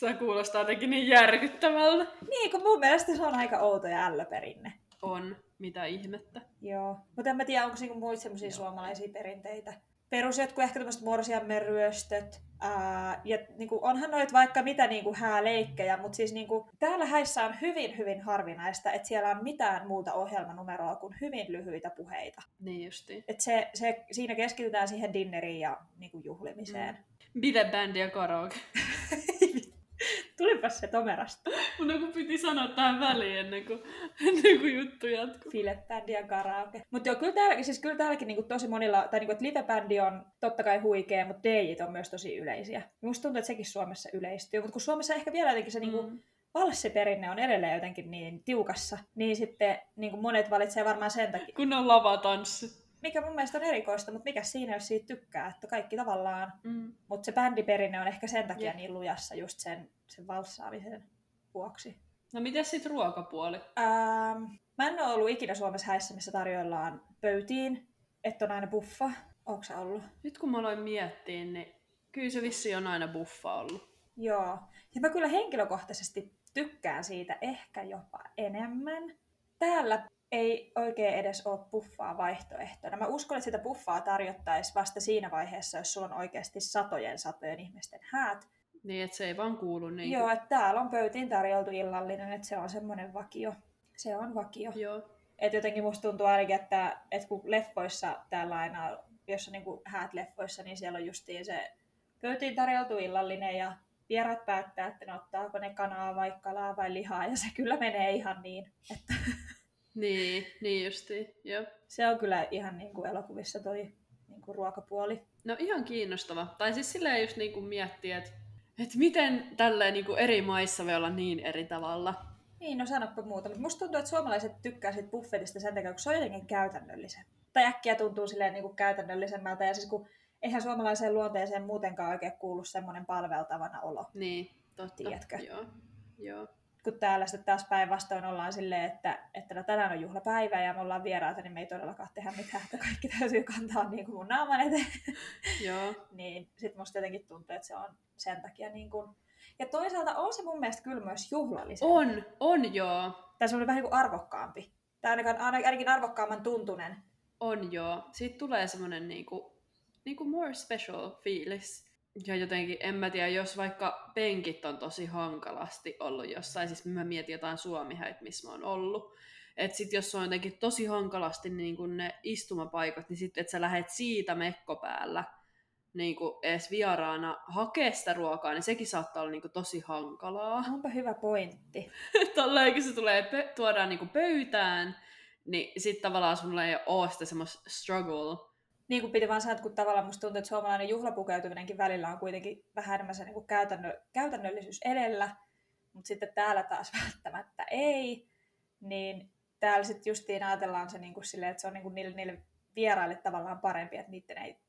Tämä kuulostaa jotenkin niin järkyttävältä? Niin, kun mun mielestä se on aika outo ja ällöperinne. On. Mitä ihmettä. Joo. Mutta en mä tiedä, onko niinku muita semmoisia suomalaisia perinteitä. Perus jotkut ehkä tämmöiset morsiamme ryöstöt. Ää, ja niinku, onhan noit vaikka mitä niinku hääleikkejä, mutta siis niinku, täällä häissä on hyvin, hyvin harvinaista, että siellä on mitään muuta ohjelmanumeroa kuin hyvin lyhyitä puheita. Niin justi. Et se, se, siinä keskitytään siihen dinneriin ja niinku, juhlimiseen. Mm. Bidebändi ja karaoke. Tulipas se tomerasta. Mun kun piti sanoa tähän väliin ennen kuin, ennen kuin juttu jatkuu. Filebändi ja karaoke. Mutta joo, kyllä, täällä, siis kyllä täälläkin niinku tosi monilla, tai niinku, että livebändi on totta kai huikea, mutta DJt on myös tosi yleisiä. Musta tuntuu, että sekin Suomessa yleistyy, mutta kun Suomessa ehkä vielä jotenkin se niinku mm. niinku, valssiperinne on edelleen jotenkin niin tiukassa, niin sitten niin monet valitsee varmaan sen takia. Kun on lavatanssi. Mikä mun mielestä on erikoista, mutta mikä siinä, jos siitä tykkää, että kaikki tavallaan. Mm. Mutta se bändiperinne on ehkä sen takia yeah. niin lujassa just sen, sen valssaamisen vuoksi. No miten sitten ruokapuoli? Ähm, mä en ole ollut ikinä Suomessa häissä, missä tarjoillaan pöytiin, että on aina buffa. Onko se ollut? Nyt kun mä aloin miettiä, niin kyllä se vissi on aina buffa ollut. Joo. Ja mä kyllä henkilökohtaisesti tykkään siitä ehkä jopa enemmän. Täällä ei oikein edes ole buffaa vaihtoehtona. Mä uskon, että sitä buffaa tarjottaisiin vasta siinä vaiheessa, jos sulla on oikeasti satojen satojen ihmisten häät. Niin, että se ei vaan kuulu niin. Joo, että täällä on pöytiin tarjoltu illallinen, että se on semmoinen vakio. Se on vakio. Joo. Et jotenkin musta tuntuu ainakin, että, että kun leffoissa täällä aina, jos on niin häät leffoissa, niin siellä on justiin se pöytiin tarjoltu illallinen ja vieraat päättää, että ne ottaako ne kanaa vai kalaa vai lihaa, ja se kyllä menee ihan niin. Että niin, niin justiin, joo. Se on kyllä ihan niin kuin elokuvissa toi niin kuin ruokapuoli. No ihan kiinnostava. Tai siis silleen just niin kuin miettiä, että, että miten tälleen niin kuin eri maissa voi olla niin eri tavalla. Niin, no sanoppa muuta. Mutta musta tuntuu, että suomalaiset tykkää siitä buffetista sen takia, kun se on jotenkin käytännöllisen. Tai äkkiä tuntuu silleen niin kuin käytännöllisemmältä. Ja siis kun eihän suomalaiseen luonteeseen muutenkaan oikein kuulu semmoinen palveltavana olo. Niin, totta. Tiedätkö? Joo, joo. Kun täällä sitten taas päinvastoin ollaan silleen, että, että no tänään on juhlapäivä ja me ollaan vieraita, niin me ei todellakaan tehdä mitään, että kaikki täytyy kantaa niin kuin mun naaman eteen. Joo. niin sitten musta jotenkin tuntuu, että se on sen takia niin kuin... Ja toisaalta on se mun mielestä kyllä myös juhlallisempi. On, on joo. Tai se on vähän niin kuin arvokkaampi. Tai ainakin, ainakin arvokkaamman tuntunen. On joo. Siitä tulee semmoinen niin kuin niin kuin more special fiilis. Ja jotenkin, en mä tiedä, jos vaikka penkit on tosi hankalasti ollut jossain, siis mä mietin jotain suomihäit, missä mä oon ollut. Että sit jos on jotenkin tosi hankalasti niin kuin ne istumapaikat, niin sitten että sä lähet siitä mekko päällä niin kuin edes vieraana hakea sitä ruokaa, niin sekin saattaa olla niin kuin tosi hankalaa. Onpa hyvä pointti. Tolleen, kun se tulee, tuodaan niin kuin pöytään, niin sitten tavallaan sulla ei ole sitä semmoista struggle niin kuin piti vaan sanoa, että kun tavallaan musta tuntuu, että suomalainen juhlapukeutuminenkin välillä on kuitenkin vähän enemmän se niin kuin käytännö, käytännöllisyys edellä, mutta sitten täällä taas välttämättä ei, niin täällä sitten justiin ajatellaan se niin kuin silleen, että se on niin kuin niille, niille vieraille tavallaan parempi, että niiden ei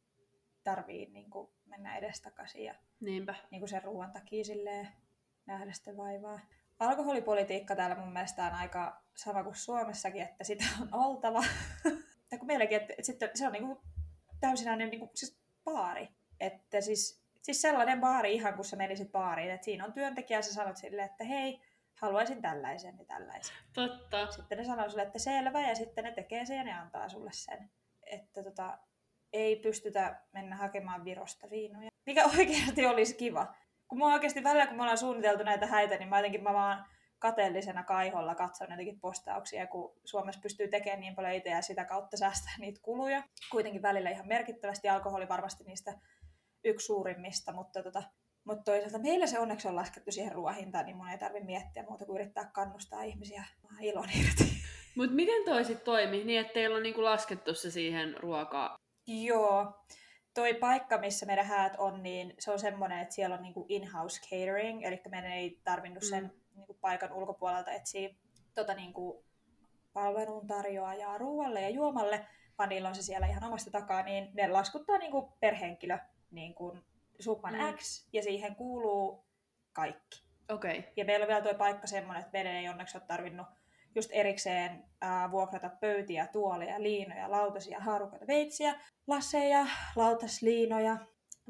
tarvii niin kuin mennä edestakaisin ja Niinpä. Niin kuin sen ruoan takia silleen nähdä sitä vaivaa. Alkoholipolitiikka täällä mun mielestä on aika sama kuin Suomessakin, että sitä on oltava. tai kun meilläkin, että, että sitten se on niin kuin täysinäinen niin kuin, siis baari. Että siis, siis sellainen baari ihan kun sä menisit baariin, että siinä on työntekijä ja sä sanot sille, että hei, haluaisin tällaisen ja tällaisen. Totta. Sitten ne sanoo sulle, että selvä ja sitten ne tekee sen ja ne antaa sulle sen. Että tota, ei pystytä mennä hakemaan Virosta viinoja. Mikä oikeasti olisi kiva. Kun mä oikeasti välillä, kun me ollaan suunniteltu näitä häitä, niin mä jotenkin mä vaan kateellisena kaiholla katson jotenkin postauksia, kun Suomessa pystyy tekemään niin paljon itse ja sitä kautta säästää niitä kuluja. Kuitenkin välillä ihan merkittävästi alkoholi varmasti niistä yksi suurimmista, mutta, tota, mutta toisaalta meillä se onneksi on laskettu siihen ruoahintaan, niin mun ei tarvitse miettiä muuta kuin yrittää kannustaa ihmisiä ilon irti. Mutta miten toi sitten toimi, niin että teillä on niinku laskettu se siihen ruokaa? Joo. Toi paikka, missä meidän häät on, niin se on semmoinen, että siellä on niinku in-house catering, eli meidän ei tarvinnut sen mm niin kuin paikan ulkopuolelta etsiä tota, niin kuin palvelun tarjoajaa ruoalle ja juomalle, vaan niillä on se siellä ihan omasta takaa, niin ne laskuttaa niin kuin per henkilö niin kuin summan mm. X, ja siihen kuuluu kaikki. Okay. Ja meillä on vielä tuo paikka semmoinen, että meidän ei onneksi ole tarvinnut just erikseen ää, vuokrata pöytiä, tuoleja, liinoja, lautasia, haarukoita, veitsiä, laseja, lautasliinoja,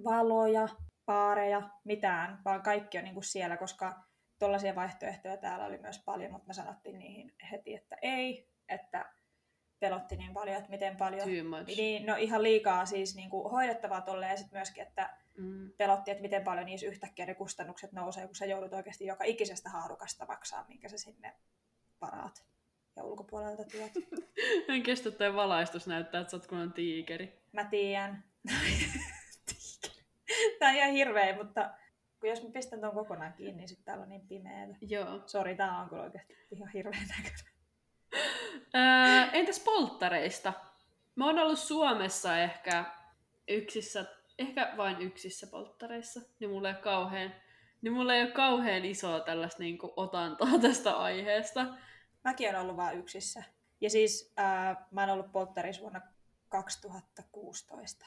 valoja, paareja, mitään, vaan kaikki on niin kuin siellä, koska Tuollaisia vaihtoehtoja täällä oli myös paljon, mutta me sanottiin niihin heti, että ei, että pelotti niin paljon, että miten paljon. Niin, no ihan liikaa siis niin kuin hoidettavaa tolle ja sitten myöskin, että mm. pelotti, että miten paljon niissä yhtäkkiä ne kustannukset nousee, kun sä joudut oikeasti joka ikisestä haarukasta maksaa, minkä sä sinne paraat ja ulkopuolelta tuot. en kestä toi valaistus näyttää, että sä oot kuin tiikeri. Mä tiedän. Tämä on ihan hirveä, mutta kun jos mä pistän tuon kokonaan kiinni, niin sitten täällä on niin pimeää. Joo. Sori, tää on kyllä oikeasti ihan hirveän näköinen. Öö, entäs polttareista? Mä oon ollut Suomessa ehkä yksissä, ehkä vain yksissä polttareissa, niin mulla ei ole kauhean, niin mulla ei ole kauhean isoa tällaista niin otantaa tästä aiheesta. Mäkin olen ollut vain yksissä. Ja siis ää, mä oon ollut polttarissa vuonna 2016.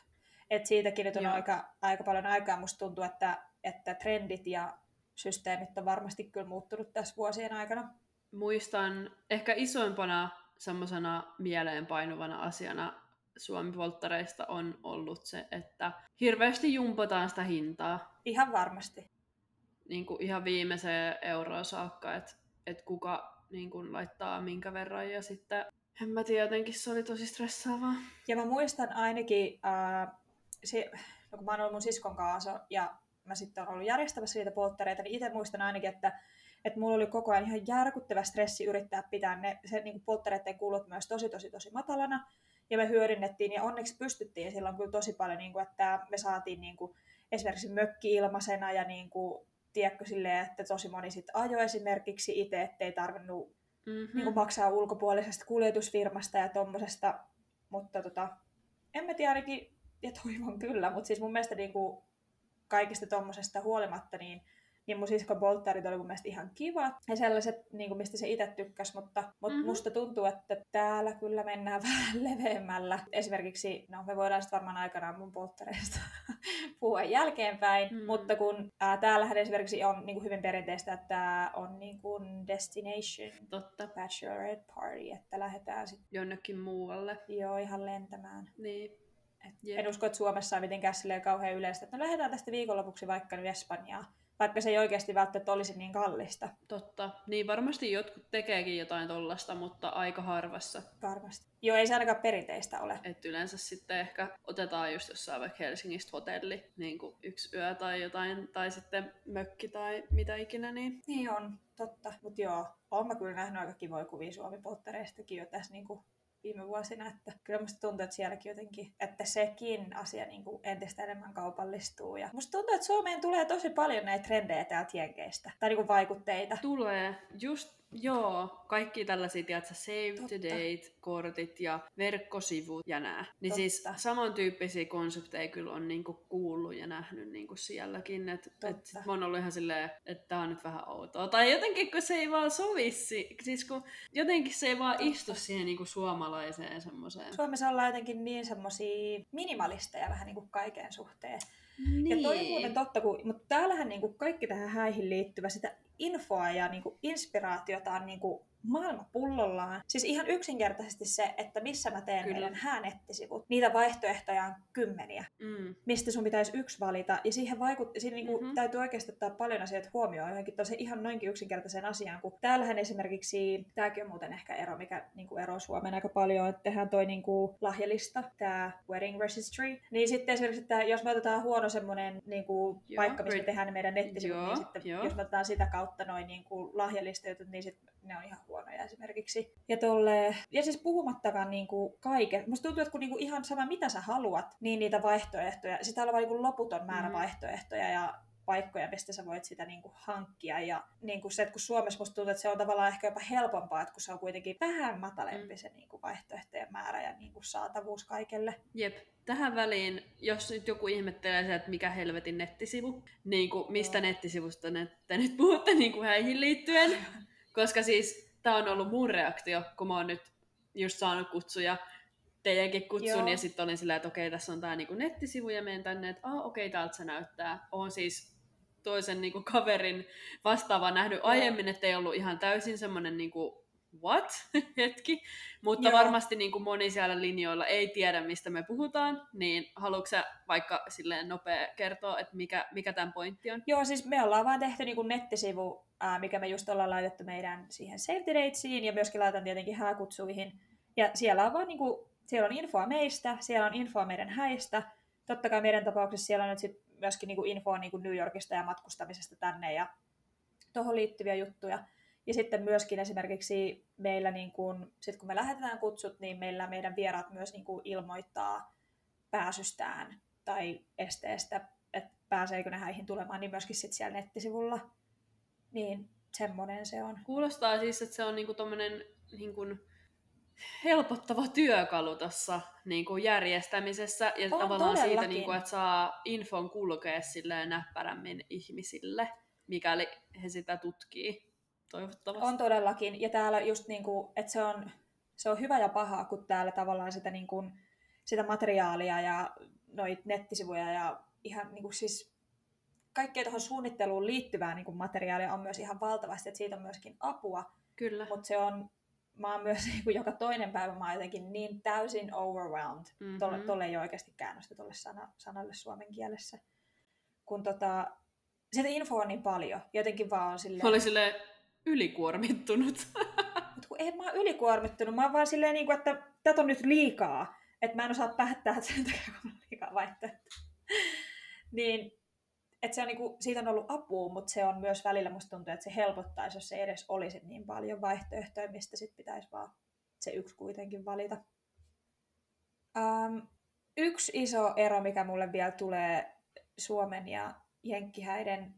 Et siitäkin nyt on aika, aika paljon aikaa. Musta tuntuu, että, että trendit ja systeemit on varmasti kyllä muuttunut tässä vuosien aikana. Muistan ehkä isoimpana semmoisena mieleenpainuvana asiana Suomi-polttareista on ollut se, että hirveästi jumpotaan sitä hintaa. Ihan varmasti. Niin kuin ihan viimeiseen euroon saakka, että, että kuka niin kuin laittaa minkä verran ja sitten en mä tiedä, jotenkin se oli tosi stressaavaa. Ja mä muistan ainakin, äh, se, no kun mä oon ollut mun siskon kanssa ja mä sitten oon ollut järjestämässä niitä polttareita, niin itse muistan ainakin, että että mulla oli koko ajan ihan järkyttävä stressi yrittää pitää ne, se niin polttareiden kulut myös tosi tosi tosi matalana. Ja me hyödynnettiin ja onneksi pystyttiin silloin kyllä tosi paljon, niin kuin, että me saatiin niin kuin, esimerkiksi mökki ilmaisena ja niin kuin, tiedätkö silleen, että tosi moni sitten ajoi esimerkiksi itse, ettei tarvinnut mm-hmm. niin kuin, maksaa ulkopuolisesta kuljetusfirmasta ja tommosesta. Mutta tota, en mä tiedä ainakin, ja toivon kyllä, mutta siis mun mielestä niin kuin, kaikista tommosesta huolimatta, niin niin mun siskon polttarit oli mun mielestä ihan kiva. Ja sellaiset, niin kuin mistä se itse tykkäsi, mutta, mutta mm-hmm. musta tuntuu, että täällä kyllä mennään vähän leveämmällä. Esimerkiksi, no me voidaan sitten varmaan aikanaan mun polttareista puhua jälkeenpäin, mm-hmm. mutta kun ää, täällähän esimerkiksi on niin kuin hyvin perinteistä, että tämä on niin kuin destination Totta. bachelorette party, että lähdetään sitten jonnekin muualle. Joo, ihan lentämään. Niin. Et en usko, että Suomessa on mitenkään kauhean yleistä, että no lähdetään tästä viikonlopuksi vaikka nyt Espanjaan vaikka se ei oikeasti välttämättä olisi niin kallista. Totta. Niin varmasti jotkut tekeekin jotain tollasta, mutta aika harvassa. Varmasti. Joo, ei se ainakaan perinteistä ole. Et yleensä sitten ehkä otetaan just jossain vaikka Helsingistä hotelli, niin kuin yksi yö tai jotain, tai sitten mökki tai mitä ikinä. Niin, niin on, totta. Mutta joo, olen mä kyllä nähnyt aika kivoja kuvia Suomi-pottereistakin jo tässä niin kuin viime vuosina, että kyllä musta tuntuu, että sielläkin jotenkin, että sekin asia niin kuin entistä enemmän kaupallistuu. Ja musta tuntuu, että Suomeen tulee tosi paljon näitä trendejä täältä Jenkeistä, tai niin kuin vaikutteita. Tulee, just Joo, kaikki tällaisia, tiedätkö, save Totta. to date-kortit ja verkkosivut ja nää. Niin Totta. siis samantyyppisiä konsepteja kyllä on niinku kuullut ja nähnyt niinku sielläkin. Et, et sit mä oon ollut ihan silleen, että tää on nyt vähän outoa. Tai jotenkin, kun se ei vaan sovi, siis kun jotenkin se ei vaan Totta. istu siihen niinku suomalaiseen semmoiseen. Suomessa ollaan jotenkin niin semmosia minimalisteja vähän niinku kaiken suhteen. Niin. Ja toi on niin. muuten totta, kun, mutta täällähän niinku kaikki tähän häihin liittyvä sitä infoa ja niinku inspiraatiota on niinku maailma pullollaan. Siis ihan yksinkertaisesti se, että missä mä teen Kyllä. meidän häänettisivut. Niitä vaihtoehtoja on kymmeniä, mm. mistä sun pitäisi yksi valita. Ja siihen, vaikut... siihen niinku mm-hmm. täytyy oikeasti ottaa paljon asioita huomioon johonkin tosi ihan noinkin yksinkertaiseen asiaan. Kun täällähän esimerkiksi, tämäkin on muuten ehkä ero, mikä niinku ero Suomeen aika paljon, että tehdään toi niinku lahjalista, tämä wedding registry. Niin sitten esimerkiksi, että jos me otetaan huono semmoinen niinku paikka, missä me tehdään ne meidän nettisivut, niin joo, niin sitten jos me otetaan sitä kautta noin niinku lahjalista niin sit ne on ihan huonoja esimerkiksi. Ja, tolle, ja siis puhumattakaan niin kuin kaiken. Musta tuntuu, että kun niin kuin ihan sama mitä sä haluat, niin niitä vaihtoehtoja, sitä on vain niin kuin loputon määrä mm. vaihtoehtoja ja paikkoja, mistä sä voit sitä niin kuin hankkia. Ja niin kuin se, että kun Suomessa musta tuntuu, että se on tavallaan ehkä jopa helpompaa, että kun se on kuitenkin vähän matalempi mm. se niin kuin vaihtoehtojen määrä ja niin kuin saatavuus kaikelle. Jep. Tähän väliin, jos nyt joku ihmettelee se, että mikä helvetin nettisivu, niin kuin mistä no. nettisivusta te nyt puhutte niin kuin häihin liittyen, koska siis tämä on ollut mun reaktio, kun mä oon nyt just saanut kutsuja teidänkin kutsun, Joo. ja sitten olin silleen, että okei, tässä on tämä niinku nettisivu, ja menen tänne, että ah, okei, täältä se näyttää. Oon siis toisen niinku kaverin vastaavaa nähnyt aiemmin, että ei ollut ihan täysin semmoinen niinku, what? hetki. Mutta Joo. varmasti niin kuin moni siellä linjoilla ei tiedä, mistä me puhutaan, niin haluatko vaikka silleen nopea kertoa, että mikä, mikä tämän pointti on? Joo, siis me ollaan vaan tehty niin kuin nettisivu, ää, mikä me just ollaan laitettu meidän siihen Save the Datesiin ja myöskin laitan tietenkin hääkutsuihin. Ja siellä on vaan niin kuin, siellä on infoa meistä, siellä on infoa meidän häistä. Totta kai meidän tapauksessa siellä on nyt sit myöskin niin kuin infoa niin kuin New Yorkista ja matkustamisesta tänne ja tuohon liittyviä juttuja. Ja sitten myöskin esimerkiksi meillä, niin kun, sit kun me lähetetään kutsut, niin meillä meidän vieraat myös niin ilmoittaa pääsystään tai esteestä. Et pääseekö ne häihin tulemaan, niin myöskin sit siellä nettisivulla. Niin semmoinen se on. Kuulostaa siis, että se on niinku tommonen niinku helpottava työkalu tuossa niinku järjestämisessä ja on tavallaan todellakin. siitä, niinku, että saa infon kulkea silleen näppärämmin ihmisille, mikäli he sitä tutkii toivottavasti. On todellakin, ja täällä just niinku, että se on, se on hyvä ja paha, kun täällä tavallaan sitä, niinku, sitä materiaalia ja noit nettisivuja ja ihan niinku siis kaikkea tuohon suunnitteluun liittyvää niin kuin materiaalia on myös ihan valtavasti, että siitä on myöskin apua. Kyllä. Mutta se on, mä oon myös niin kuin joka toinen päivä mä oon jotenkin niin täysin overwhelmed. Mm-hmm. Tolle, tolle ei ole oikeasti käännöstä tuolle sana, sanalle suomen kielessä. Kun tota, sitä infoa on niin paljon. Jotenkin vaan on silleen... Mä olin silleen ylikuormittunut. Mutta kun en mä oon ylikuormittunut, mä oon vaan silleen, niin kuin, että tätä on nyt liikaa. Että mä en osaa päättää, sen takia kun on liikaa vaihtoehtoja. niin että se on niinku, siitä on ollut apua, mutta se on myös välillä musta tuntuu, että se helpottaisi, jos se edes olisi niin paljon vaihtoehtoja, mistä sit pitäisi vaan se yksi kuitenkin valita. Um, yksi iso ero, mikä mulle vielä tulee Suomen ja Jenkkihäiden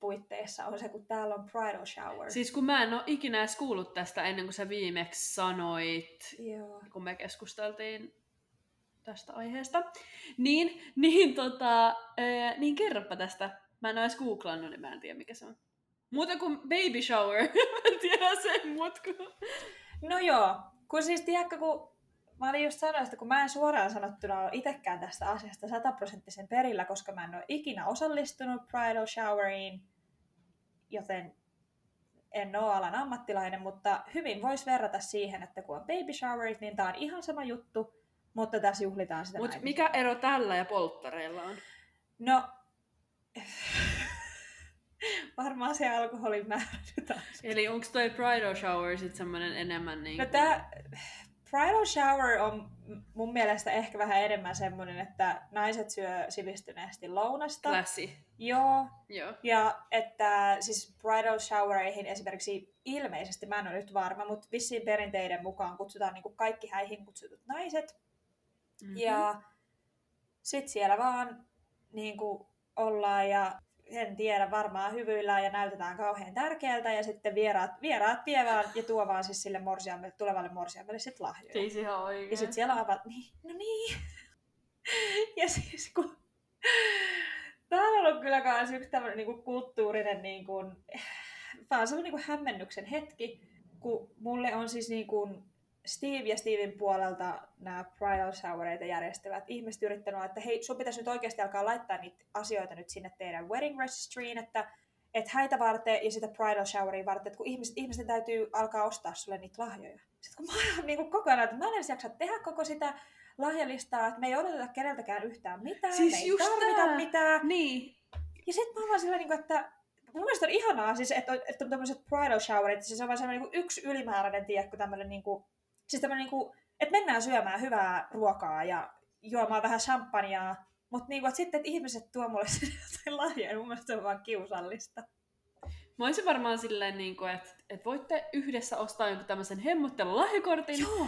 puitteissa, on se, kun täällä on bridal shower. Siis kun mä en ole ikinä edes kuullut tästä ennen kuin sä viimeksi sanoit, Joo. kun me keskusteltiin tästä aiheesta. Niin, niin, tota, ää, niin kerropa tästä. Mä en ole edes googlannut, niin mä en tiedä mikä se on. Muuta kuin baby shower. mä tiedän sen, mut kun... No joo, kun siis tiedätkö, kun mä olin just sanoa, että kun mä en suoraan sanottuna ole itsekään tästä asiasta sataprosenttisen perillä, koska mä en ole ikinä osallistunut bridal showeriin, joten en ole alan ammattilainen, mutta hyvin voisi verrata siihen, että kun on baby showerit, niin tää on ihan sama juttu, mutta tässä juhlitaan sitä Mut mikä ero tällä ja polttareilla on? No, varmaan se alkoholin määrä Eli onko toi bridal shower sitten semmoinen enemmän niin No tää, bridal shower on mun mielestä ehkä vähän enemmän semmoinen, että naiset syö sivistyneesti lounasta. Classy. Joo. Joo. Ja että siis bridal showereihin esimerkiksi ilmeisesti, mä en ole nyt varma, mutta vissiin perinteiden mukaan kutsutaan niin kaikki häihin kutsutut naiset. Mm-hmm. Ja sitten siellä vaan niin kuin ollaan ja en tiedä, varmaan hyvyillään ja näytetään kauhean tärkeältä ja sitten vieraat, vieraat vie vaan ja tuo vaan siis sille morsiamme, tulevalle morsiammelle sitten lahjoja. Siis ihan oikein. Ja sitten siellä on vaan, niin, no niin. ja siis kun... Tämä on ollut kyllä myös yksi tämmöinen niin kuin kulttuurinen niin kuin, vaan se on niin kuin hämmennyksen hetki, kun mulle on siis niin kuin Steve ja Steven puolelta nämä bridal showereita järjestävät ihmiset yrittänyt, että hei, sun pitäisi nyt oikeasti alkaa laittaa niitä asioita nyt sinne teidän wedding registryin, että että häitä varten ja sitä bridal showeria varten, että kun ihmiset, ihmisten täytyy alkaa ostaa sulle niitä lahjoja. Sitten kun mä oon niin kuin koko ajan, että mä en edes jaksa tehdä koko sitä lahjalistaa, että me ei odoteta keneltäkään yhtään mitään, siis me ei just tarvita tää. mitään. Niin. Ja sitten mä oon vaan sillä, niin että mun mielestä on ihanaa, siis, että, että on tämmöiset bridal showerit, siis on vaan semmoinen niin yksi ylimääräinen, tiedätkö, tämmöinen niin kuin, Siis tämmöinen, niin kuin, että mennään syömään hyvää ruokaa ja juomaan vähän champagnea, mutta niin kuin, että sitten että ihmiset tuo mulle jotain lahjoja, mun mielestä se on vaan kiusallista. Mä olisin varmaan silleen, niin kuin, että, että voitte yhdessä ostaa jonkun tämmöisen hemmottelulahjakortin. Joo.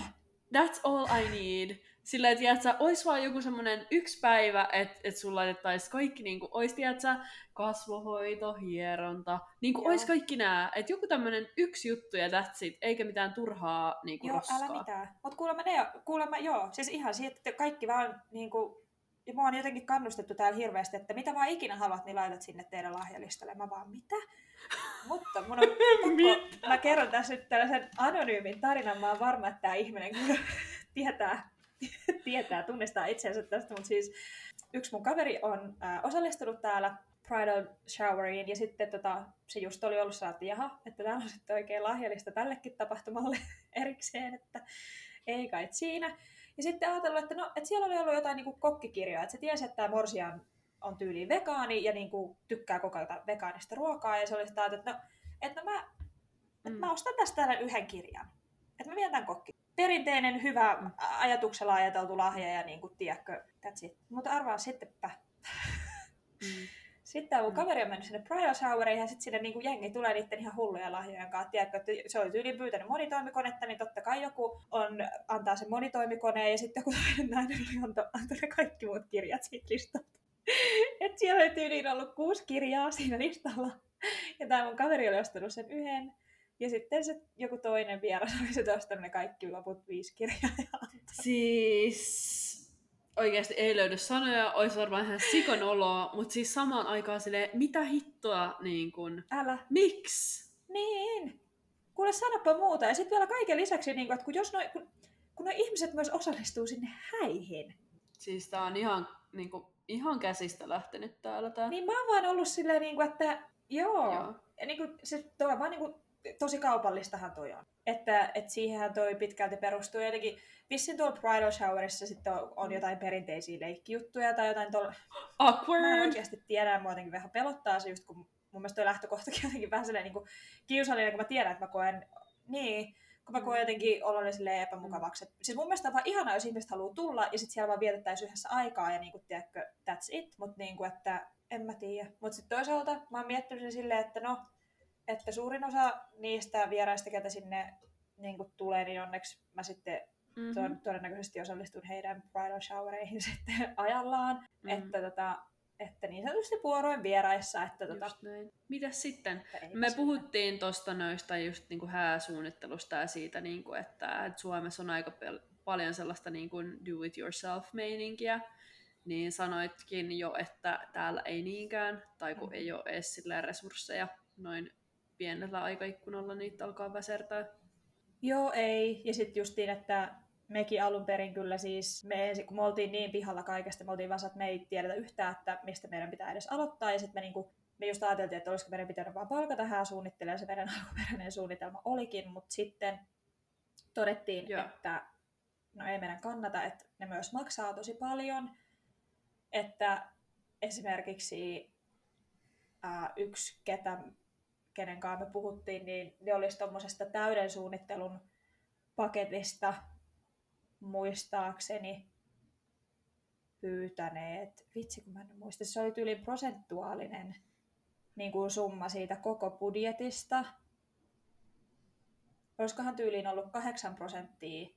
That's all I need. Sillä, että tiedätkö, olisi vaan joku semmoinen yksi päivä, että, että sulla laitettaisiin kaikki, niin kuin, olisi, tiedätkö, kasvohoito, hieronta, niin kuin, olisi kaikki nämä. Että joku tämmöinen yksi juttu ja that's it, eikä mitään turhaa niin kuin, Joo, roskaa. älä mitään. Mutta kuulemma, ne, kuulemma joo, siis ihan siitä, että kaikki vaan niin kuin, ja mua on jotenkin kannustettu täällä hirveästi, että mitä vaan ikinä haluat, niin laitat sinne teidän lahjalistalle. Mä vaan, mitä? Mutta mun on pakko, mä kerron tässä nyt tällaisen anonyymin tarinan. Mä oon varma, että tämä ihminen kyllä tietää, tietää, tunnistaa itseänsä tästä. Mutta siis yksi mun kaveri on äh, osallistunut täällä bridal showeriin ja sitten tota, se just oli ollut saati, jaha, että täällä on sitten oikein lahjalista tällekin tapahtumalle erikseen, että ei kai siinä. Ja sitten ajatellut, että, no, että siellä oli ollut jotain niin kuin kokkikirjoja, että se tiesi, että tämä Morsian on tyyliin vegaani ja niin kuin tykkää koko ajan vegaanista ruokaa. Ja se oli sitä, että no, että no mä, että mä mm. ostan tästä tämän yhden kirjan. Että mä vien tämän kokki. Perinteinen, hyvä, mm. ajatuksella ajateltu lahja ja niin kuin, tiedätkö, that's it. Mutta arvaa sittenpä. Mm. Sitten mun kaveri on mennyt sinne bridal showeriin ja sitten sinne niin kuin jengi tulee niiden ihan hulluja lahjojen kanssa. Tiedätkö, että se oli tyyliin pyytänyt monitoimikonetta, niin totta kai joku on, antaa sen monitoimikoneen ja sitten joku toinen nainen oli antanut ne kaikki muut kirjat siitä listalta. että siellä oli tyyliin ollut kuusi kirjaa siinä listalla. Ja tämä mun kaveri oli ostanut sen yhden. Ja sitten se joku toinen vieras oli se ostanut ne kaikki loput viisi kirjaa. Siis oikeasti ei löydy sanoja, olisi varmaan ihan sikon oloa, mutta siis samaan aikaan silleen, mitä hittoa niin kun, Älä. miksi? Niin. Kuule, sanoppa muuta. Ja sitten vielä kaiken lisäksi, niin kun, että kun, jos noi, kun, kun noi ihmiset myös osallistuu sinne häihin. Siis tää on ihan, niin kun, ihan käsistä lähtenyt täällä tää. Niin mä oon vaan ollut silleen, niin kuin, että joo. Joo. Ja niin kuin, se on vaan niin kuin, tosi kaupallistahan toi on. Että, että siihenhän toi pitkälti perustuu. Jotenkin vissiin tuolla bridal showerissa sitten on, on jotain perinteisiä leikkijuttuja tai jotain tuolla... Mä en Awkward! oikeasti tiedä, mua jotenkin vähän pelottaa se just, kun mun mielestä toi lähtökohtakin jotenkin vähän sellainen niin kuin kiusallinen, kun mä tiedän, että mä koen... Niin, kun mä koen jotenkin olla silleen epämukavaksi. Mm. Siis mun mielestä on vaan ihanaa, jos ihmiset haluaa tulla ja sitten siellä vaan vietettäisiin yhdessä aikaa ja niin kuin, tiedätkö, that's it. Mutta niin kuin, että en mä tiedä. Mutta sitten toisaalta mä oon miettinyt sen silleen, että no, että suurin osa niistä vieraista, ketä sinne niin kuin tulee, niin onneksi mä sitten Mhm. mm-hmm. todennäköisesti osallistun heidän bridal showereihin sitten ajallaan. Mhm. Mm-hmm. Että, tota, että niin sanotusti vuoroin vieraissa. Että, tota. Mitäs sitten? Me puhuttiin tuosta noista just niinku hääsuunnittelusta ja siitä, niinku, että, että Suomessa on aika pel- paljon sellaista niinku do it yourself meininkiä. Niin sanoitkin jo, että täällä ei niinkään, tai kun Mm. ei ole edes resursseja noin pienellä aikaikkunalla niitä alkaa väsertää. Joo, ei. Ja sitten justiin, että mekin alun perin kyllä siis, me ensin, kun me oltiin niin pihalla kaikesta, me oltiin vasta, että me ei tiedetä yhtään, että mistä meidän pitää edes aloittaa. Ja sitten me, niinku, me just ajateltiin, että olisiko meidän pitänyt vaan palkata tähän suunnittelemaan, se meidän alkuperäinen suunnitelma olikin, mutta sitten todettiin, Joo. että no ei meidän kannata, että ne myös maksaa tosi paljon, että esimerkiksi ää, yksi, ketä, kenen kanssa me puhuttiin, niin ne olisi tuommoisesta täyden suunnittelun paketista muistaakseni pyytäneet, vitsi kun mä en muista, se oli yli prosentuaalinen niin kuin summa siitä koko budjetista. Olisikohan tyyliin ollut 8 prosenttia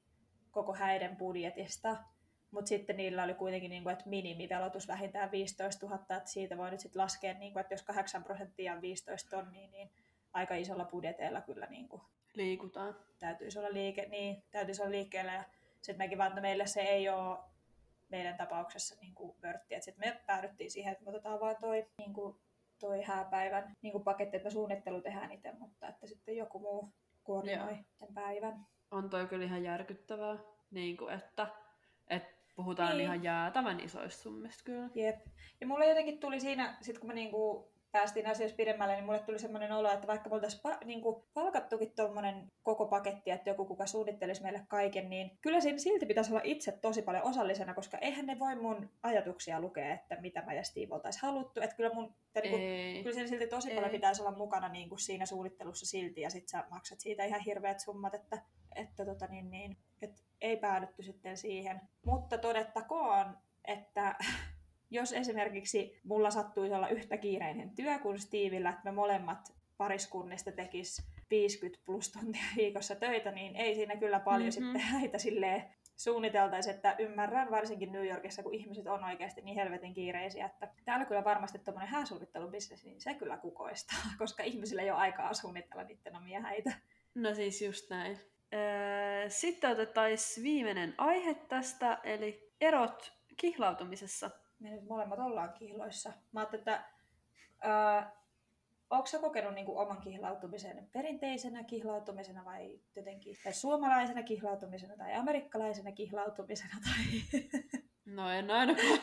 koko häiden budjetista, mutta sitten niillä oli kuitenkin, niin kuin, että minimivelotus vähintään 15 000, että siitä voi nyt sitten laskea, niin kuin, että jos 8 prosenttia on 15 tonnia, niin aika isolla budjeteilla kyllä niin kuin, Liikutaan. täytyisi olla, liike, niin, täytyisi olla liikkeellä. Ja sitten mekin vaan, että meille se ei ole meidän tapauksessa niin kuin vörtti. Sitten me päädyttiin siihen, että me otetaan vaan toi, niin kuin, toi hääpäivän niin kuin paketti, että me suunnittelu tehdään itse, mutta että sitten joku muu koordinoi Joo. sen päivän. On toi kyllä ihan järkyttävää, niin kuin, että, että puhutaan Niin. ihan jäätävän isoista summista kyllä. Jep. Ja mulle jotenkin tuli siinä, sit kun me niinku päästiin asioissa pidemmälle, niin mulle tuli semmoinen olo, että vaikka me oltaisiin pa- niinku palkattukin tuommoinen koko paketti, että joku kuka suunnittelisi meille kaiken, niin kyllä siinä silti pitäisi olla itse tosi paljon osallisena, koska eihän ne voi mun ajatuksia lukea, että mitä mä ja Steve oltaisiin haluttu. Että kyllä, mun, tai niinku, Ei. kyllä siinä silti tosi Ei. paljon pitäisi olla mukana niin kuin siinä suunnittelussa silti, ja sit sä maksat siitä ihan hirveät summat, että, että tota niin, niin, ei päädytty sitten siihen. Mutta todettakoon, että jos esimerkiksi mulla sattuisi olla yhtä kiireinen työ kuin Steveillä, että me molemmat pariskunnista tekis 50 plus tuntia viikossa töitä, niin ei siinä kyllä paljon Mhm. mm-hmm. sitten häitä silleen suunniteltaisiin, että ymmärrän varsinkin New Yorkissa, kun ihmiset on oikeasti niin helvetin kiireisiä, että täällä kyllä varmasti tuommoinen hääsuunnittelubisnes, niin se kyllä kukoistaa, koska ihmisillä ei ole aikaa suunnitella niiden omia häitä. No siis just näin. Öö, Sitten otettaisiin viimeinen aihe tästä, eli erot kihlautumisessa. Me nyt molemmat ollaan kihloissa. Mä ajattelin, että ää, onko sä kokenut niinku oman kihlautumisen perinteisenä kihlautumisena vai jotenkin tai suomalaisena kihlautumisena tai amerikkalaisena kihlautumisena? Tai... No en ainakaan.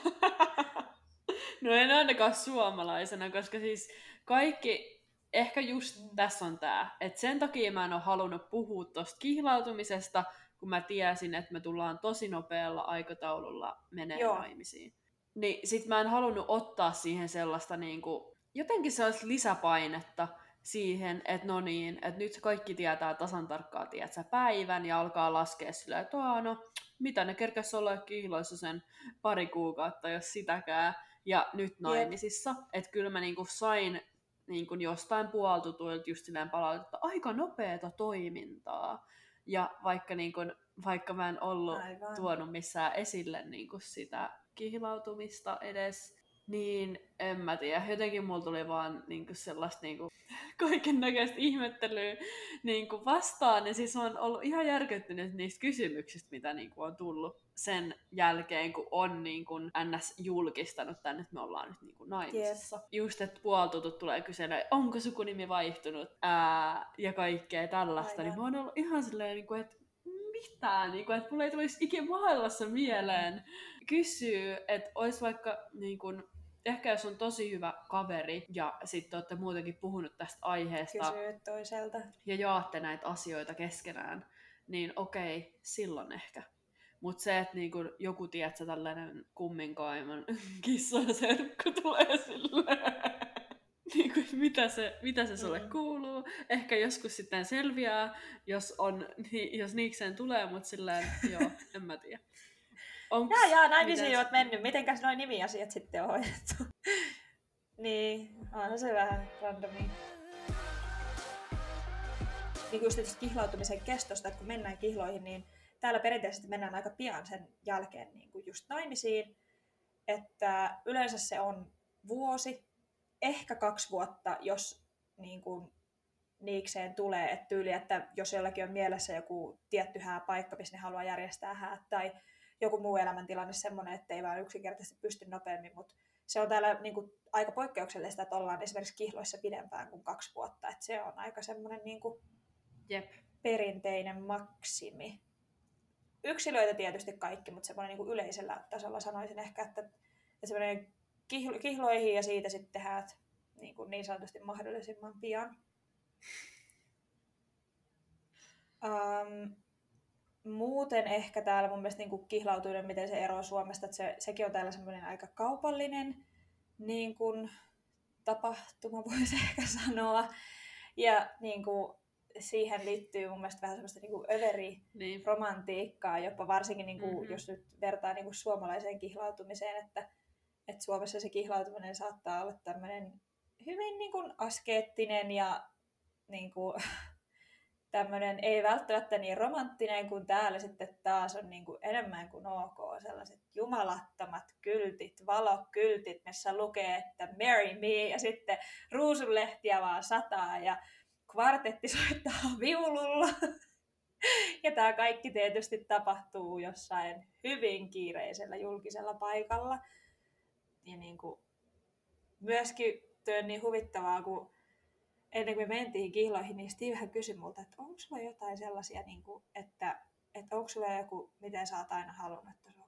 no en ainakaan suomalaisena, koska siis kaikki, ehkä just tässä on tää, että sen takia mä en ole halunnut puhua tosta kihlautumisesta, kun mä tiesin, että me tullaan tosi nopealla aikataululla menee Joo. naimisiin. Niin sit mä en halunnut ottaa siihen sellaista niinku, jotenkin sellaista lisäpainetta siihen, että no niin, että nyt kaikki tietää tasan tarkkaan, tiedät sä, päivän ja alkaa laskea sillä, että "Aa, no mitä ne kerkäs olla kihloissa sen pari kuukautta, jos sitäkään, ja nyt naimisissa. Että kyllä mä niinku sain niinku jostain puoltutuilta just silleen palautetta, aika nopeata toimintaa. Ja vaikka, niinku, vaikka mä en ollut Aivan. tuonut missään esille niinku sitä kihlautumista edes, niin en mä tiedä. Jotenkin mulla tuli vaan niinku sellaista niinku kaiken näköistä ihmettelyä niinku vastaan. Ja siis on ollut ihan järkyttynyt niistä kysymyksistä, mitä niinku on tullut sen jälkeen, kun on niinku NS julkistanut tänne, että me ollaan nyt niinku naimisissa. Yes. Just, että puoltutut tulee kyselemään, onko sukunimi vaihtunut ää, ja kaikkea tällaista. Aivan. Niin mä oon ollut ihan silleen, niinku, että mitään, niin kuin, että mulla ei tulisi ikinä maailmassa mieleen kysyä, että olisi vaikka niin kuin, ehkä jos on tosi hyvä kaveri ja sitten olette muutenkin puhunut tästä aiheesta Kysyy toiselta. ja jaatte näitä asioita keskenään, niin okei, silloin ehkä. Mutta se, että niinku joku, tiedätkö, tällainen kumminkaiman kissa ja serkku tulee silleen, niin kuin, mitä se, mitä se sulle mm. kuuluu. Ehkä joskus sitten selviää, jos, on, ni, jos niikseen tulee, mutta silleen, joo, en mä tiedä. Onks, jaa, jaa, naimisiin miten... oot mennyt. Mitenkäs noin nimiasiat sitten on hoidettu? niin, on se vähän randomi. Niin kuin just kihlautumisen kestosta, että kun mennään kihloihin, niin täällä perinteisesti mennään aika pian sen jälkeen niin kuin just naimisiin. Että yleensä se on vuosi, ehkä kaksi vuotta, jos niin kuin, niikseen tulee, että tyyli, että jos jollakin on mielessä joku tietty hääpaikka, missä ne haluaa järjestää häät, tai joku muu elämäntilanne semmoinen, että ei vaan yksinkertaisesti pysty nopeammin, mutta se on täällä niin kuin, aika poikkeuksellista, että ollaan esimerkiksi kihloissa pidempään kuin kaksi vuotta, että se on aika semmoinen niin kuin, Jep. perinteinen maksimi. Yksilöitä tietysti kaikki, mutta semmoinen niin kuin yleisellä tasolla sanoisin ehkä, että, että semmoinen kihloihin ja siitä sitten häät niin, kuin niin sanotusti mahdollisimman pian. Um, muuten ehkä täällä mun mielestä niin kihlautuinen, miten se eroaa Suomesta, että se, sekin on täällä semmoinen aika kaupallinen niin kuin, tapahtuma, voisi ehkä sanoa. Ja niin kuin, siihen liittyy mun mielestä vähän semmoista niin överi-romantiikkaa, niin. jopa varsinkin niin kuin, mm-hmm. jos nyt vertaa niin kuin suomalaiseen kihlautumiseen, että, että Suomessa se kihlautuminen saattaa olla tämmöinen hyvin niin kuin askeettinen ja niin kuin, tämmöinen ei välttämättä niin romanttinen kuin täällä sitten taas on niin kuin enemmän kuin ok. Sellaiset jumalattomat kyltit, valokyltit, missä lukee, että marry me ja sitten ruusunlehtiä vaan sataa ja kvartetti soittaa viululla. Ja tämä kaikki tietysti tapahtuu jossain hyvin kiireisellä julkisella paikalla. Ja niin kuin myöskin työ niin huvittavaa, kun ennen kuin me mentiin kihloihin, niin Steve kysyi multa, että onko sulla jotain sellaisia, niin kuin, että, että onko sulla joku, miten sä oot aina halunnut, että sulla.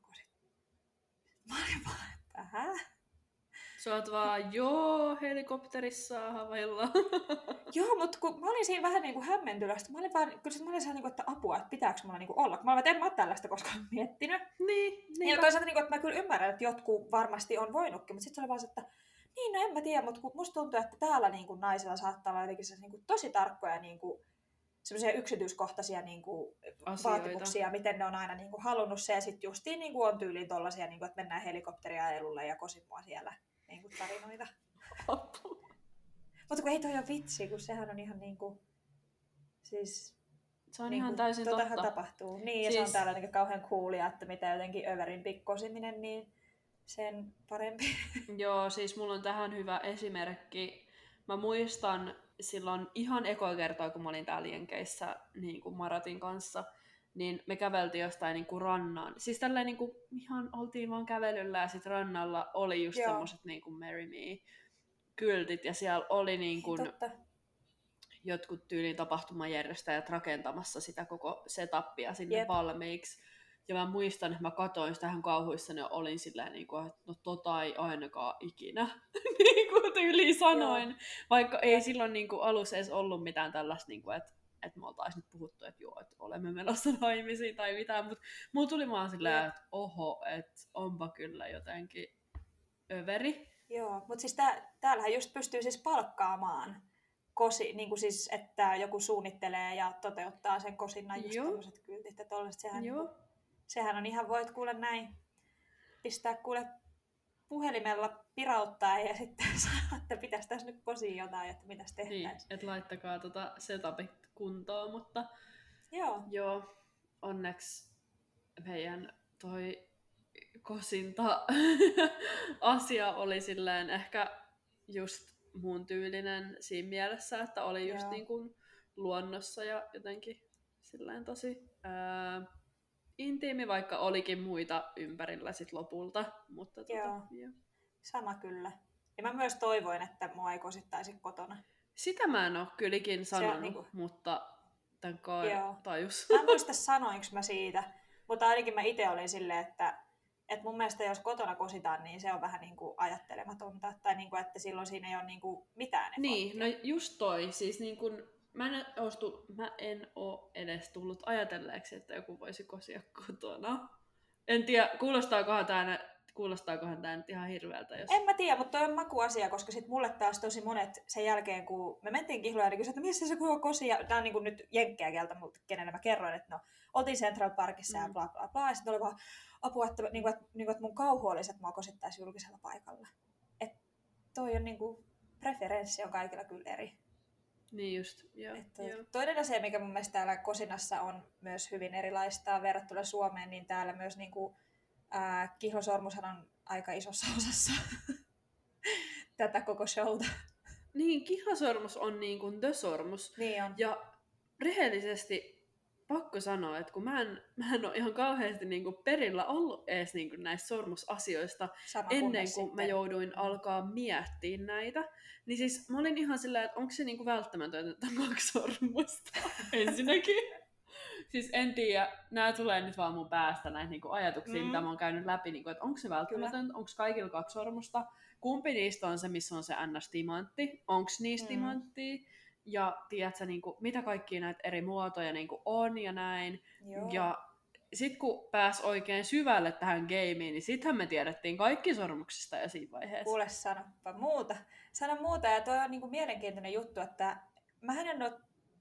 Mä olin vaan, että hä? Sä oot vaan, joo, helikopterissa havailla. joo, mutta kun mä olin siinä vähän niin kuin hämmentynyt, mä olin vaan, kyllä mä olin siellä, niin kuin, että apua, että pitääkö mulla niin kuin olla. Mä olin, että en mä ole tällaista koskaan miettinyt. Niin, niin. Ja toisaalta, niin kuin, että mä kyllä ymmärrän, että jotkut varmasti on voinutkin, mutta sitten se oli vaan se, että niin, no en mä tiedä, mutta musta tuntuu, että täällä niin kuin naisilla saattaa olla jotenkin se, niin kuin, tosi tarkkoja niin kuin, semmoisia yksityiskohtaisia niin kuin, vaatimuksia, miten ne on aina niin kuin, halunnut se. Ja sitten justiin niin kuin, on tyyliin tollasia, niin kuin, että mennään helikopteriajelulle ja kosimua siellä niin kuin, tarinoita. Mutta kun ei toi ole vitsi, kun sehän on ihan niin kuin, siis se on niin ihan täysin totta. tapahtuu. Niin, ja siis... se on siis- täällä niin kauhean coolia, että mitä jotenkin överin pikkosiminen, niin sen parempi. Joo, siis mulla on tähän hyvä esimerkki. Mä muistan silloin ihan eko kertaa, kun mä olin täällä Jenkeissä niin kuin Maratin kanssa, niin me käveltiin jostain niin kuin rannan. Siis tälleen niin kuin, ihan oltiin vaan kävelyllä ja sitten rannalla oli just Joo. semmoset niin kuin Marry Me kyltit ja siellä oli niin kuin, Totta. jotkut tyylin tapahtumajärjestäjät rakentamassa sitä koko setupia sinne Jep. valmiiksi. Ja mä muistan, että mä katoin sitä ihan kauhuissa ja olin silleen, niin kuin, että no tota ei ainakaan ikinä, niin kuin tyyli sanoin. Joo. Vaikka ei silloin niin kuin, alussa edes ollut mitään tällaista, niin kuin, että että me oltaisiin nyt puhuttu, että joo, että olemme menossa naimisiin tai mitään, mutta mulla tuli vaan silleen, että oho, että onpa kyllä jotenkin överi. Joo, mutta siis tää, täällähän just pystyy siis palkkaamaan kosi, niin kuin siis, että joku suunnittelee ja toteuttaa sen kosinnan just tämmöiset kyltit, että sehän Joo. Niin sehän on ihan, voit kuule näin, pistää kuule puhelimella pirauttaa ja sitten sanoa, että pitäisi tässä nyt kosia jotain, että mitäs tehtäisiin. Niin, että laittakaa tota setupit kuntoon, mutta joo. joo, onneksi meidän toi kosinta asia oli silleen ehkä just muun tyylinen siinä mielessä, että oli just niin kuin luonnossa ja jotenkin silleen tosi ää, intiimi, vaikka olikin muita ympärillä sit lopulta. Mutta tota, joo. joo. Sama kyllä. Ja mä myös toivoin, että mua ei kosittaisi kotona. Sitä mä en ole kylläkin sanonut, niin kuin... mutta tämän kai tajus. Mä en muista sanoinko mä siitä, mutta ainakin mä itse olin silleen, että, että mun mielestä jos kotona kositaan, niin se on vähän niin kuin ajattelematonta. Tai niin kuin, että silloin siinä ei ole niin kuin mitään Niin, no just toi. Siis niin kuin, mä, en ostu, mä en ole edes tullut ajatelleeksi, että joku voisi kosia kotona. En tiedä, kuulostaakohan tämä kuulostaakohan tämä nyt ihan hirveältä? Jos... En mä tiedä, mutta toi on makuasia, koska sit mulle taas tosi monet sen jälkeen, kun me mentiin kihloja, niin kysyivät, että missä se kuva kosi, ja tämä on niin kuin nyt jenkkeä kieltä, mutta kenelle mä kerroin, että no, oltiin Central Parkissa mm. ja bla bla bla, ja sitten oli vaan apua, että, niin kuin, että, niin kuin, että mun kauhu olisi, että mua kosittaisi julkisella paikalla. Että toi on niin kuin, preferenssi on kaikilla kyllä eri. Niin just, joo, että joo. Toinen asia, mikä mun mielestä täällä Kosinassa on myös hyvin erilaista verrattuna Suomeen, niin täällä myös niin kuin, ää, kihlosormushan on aika isossa osassa tätä koko showta. Niin, kihlosormus on niin kuin the sormus. Niin on. Ja rehellisesti pakko sanoa, että kun mä en, mä en ole ihan kauheasti niin kuin perillä ollut edes niin kuin näistä sormusasioista Sama ennen kuin sitten. mä jouduin alkaa miettiä näitä, niin siis mä olin ihan sillä, että onko se niin kuin välttämätöntä, että on kaksi sormusta ensinnäkin. Siis en tiedä, nämä tulee nyt vaan mun päästä näitä niinku ajatuksia, mm. mitä mä oon käynyt läpi, niinku, että onko se välttämätöntä, onko kaikilla kaksi sormusta, kumpi niistä on se, missä on se ns-timantti, onko niistä mm. timanttia, ja tiedätkö, niinku, mitä kaikkia näitä eri muotoja niinku on ja näin. Joo. Ja sitten kun pääs oikein syvälle tähän gameen, niin sittenhän me tiedettiin kaikki sormuksista ja siinä vaiheessa. Kuule, sanoppa muuta. Sano muuta, ja toi on niinku mielenkiintoinen juttu, että mä en ole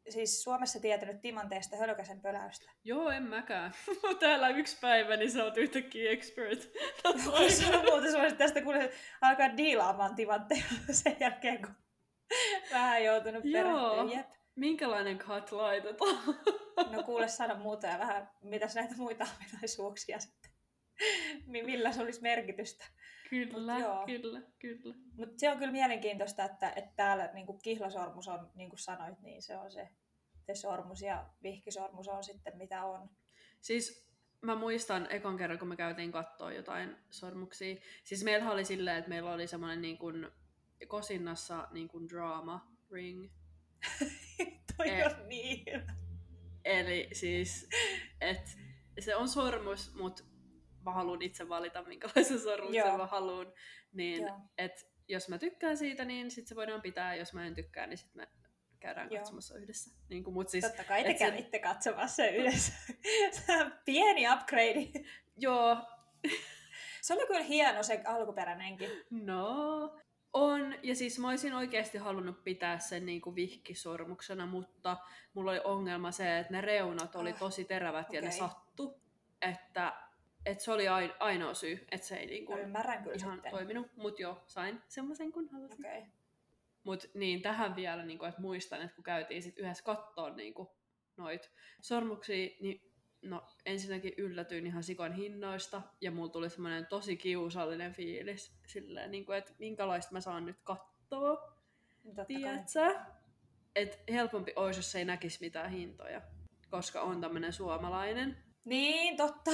siis Suomessa tietänyt timanteesta hölkäsen pöläystä. Joo, en mäkään. Täällä yksi päivä, niin sä oot yhtäkkiä expert. On muuten semmoista, tästä kuule alkaa diilaamaan timantteja sen jälkeen, kun vähän joutunut. Jep. Minkälainen cut laitetaan? no kuule sano muuta ja vähän, mitäs näitä muita ominaisuuksia sitten. Millä se olisi merkitystä. Kyllä, Mut kyllä, kyllä. Mutta se on kyllä mielenkiintoista, että, että täällä niin kuin kihlasormus on, niin kuin sanoit, niin se on se, se sormus ja vihkisormus on sitten mitä on. Siis mä muistan ekan kerran, kun me käytiin katsoa jotain sormuksia. Siis meillä oli silleen, että meillä oli semmoinen niin kuin kosinnassa niin kuin drama ring. Toi e- on niin Eli siis, että se on sormus, mutta mä haluan itse valita, minkälaisen sormuksen mä haluan. Niin, et jos mä tykkään siitä, niin sit se voidaan pitää. Jos mä en tykkää, niin sit me käydään Joo. katsomassa yhdessä. Niin kuin, mut siis, Totta kai te kävitte sen... katsomassa yhdessä. Pieni upgrade. Joo. se oli kyllä hieno se alkuperäinenkin. No, on, ja siis mä olisin oikeasti halunnut pitää sen niin kuin vihkisormuksena, mutta mulla oli ongelma se, että ne reunat oli ah, tosi terävät okay. ja ne sattu. Että et se oli ainoa syy, että se ei niinku Ymmärrän kyllä ihan sitten. toiminut. Mutta joo, sain semmoisen kun halusin. Okay. Mutta niin, tähän vielä, niinku, että muistan, että kun käytiin sit yhdessä kattoon niinku, noit sormuksia, niin no, ensinnäkin yllätyin ihan sikon hinnoista, ja mulla tuli semmoinen tosi kiusallinen fiilis, silleen, niin kuin, että minkälaista mä saan nyt katsoa, tiedätkö? Että helpompi olisi, jos ei näkisi mitään hintoja, koska on tämmöinen suomalainen. Niin, totta.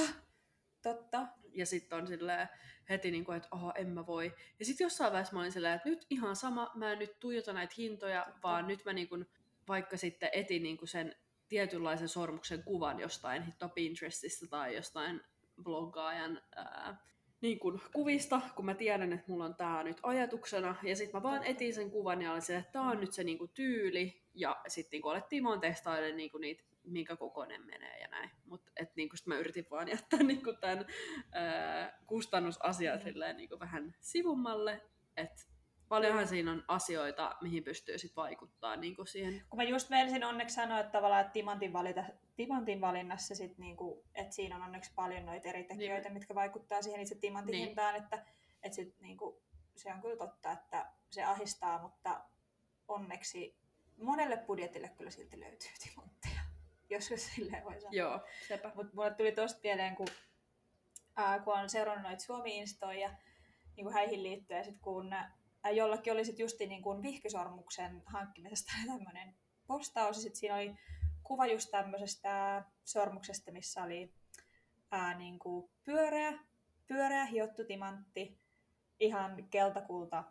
Totta. Ja sitten on silleen heti, niin kuin, että oho, en mä voi. Ja sitten jossain vaiheessa mä olin silleen, että nyt ihan sama, mä en nyt tuijota näitä hintoja, Totta. vaan nyt mä niin kuin, vaikka sitten etin niin kuin sen tietynlaisen sormuksen kuvan jostain hitto Pinterestistä tai jostain bloggaajan ää, niin kuin kuvista, kun mä tiedän, että mulla on tää nyt ajatuksena. Ja sitten mä vaan etin sen kuvan ja olin se, että tää on nyt se niin kuin tyyli. Ja sitten niin alettiin vaan testailemaan niin niitä minkä kokoinen menee ja näin. Mutta niin mä yritin vaan jättää niin kuin tämän ää, kustannusasian mm. silleen, niin kuin vähän sivummalle, että paljonhan siinä on asioita, mihin pystyy sit vaikuttaa niin kuin siihen. Kun mä just meinasin onneksi sanoa, että tavallaan että timantin, valita, timantin valinnassa sit niin kuin, että siinä on onneksi paljon noita eri tekijöitä, niin. mitkä vaikuttaa siihen itse timantin niin. hintaan, että, että sit, niin kuin, se on kyllä totta, että se ahistaa, mutta onneksi monelle budjetille kyllä silti löytyy timantteja jos se silleen voi sanoa. Joo, sepä. Mutta mulle tuli tosta mieleen, kun ää, kun on seurannut noita Suomi-instoja niin kuin häihin liittyen, ja sitten kun ää, jollakin oli sitten justi niin kuin vihkisormuksen hankkimisesta tämmöinen postaus, ja sitten siinä oli kuva just tämmöisestä sormuksesta, missä oli ää, niin kuin pyöreä, pyöreä hiottu timantti, ihan keltakulta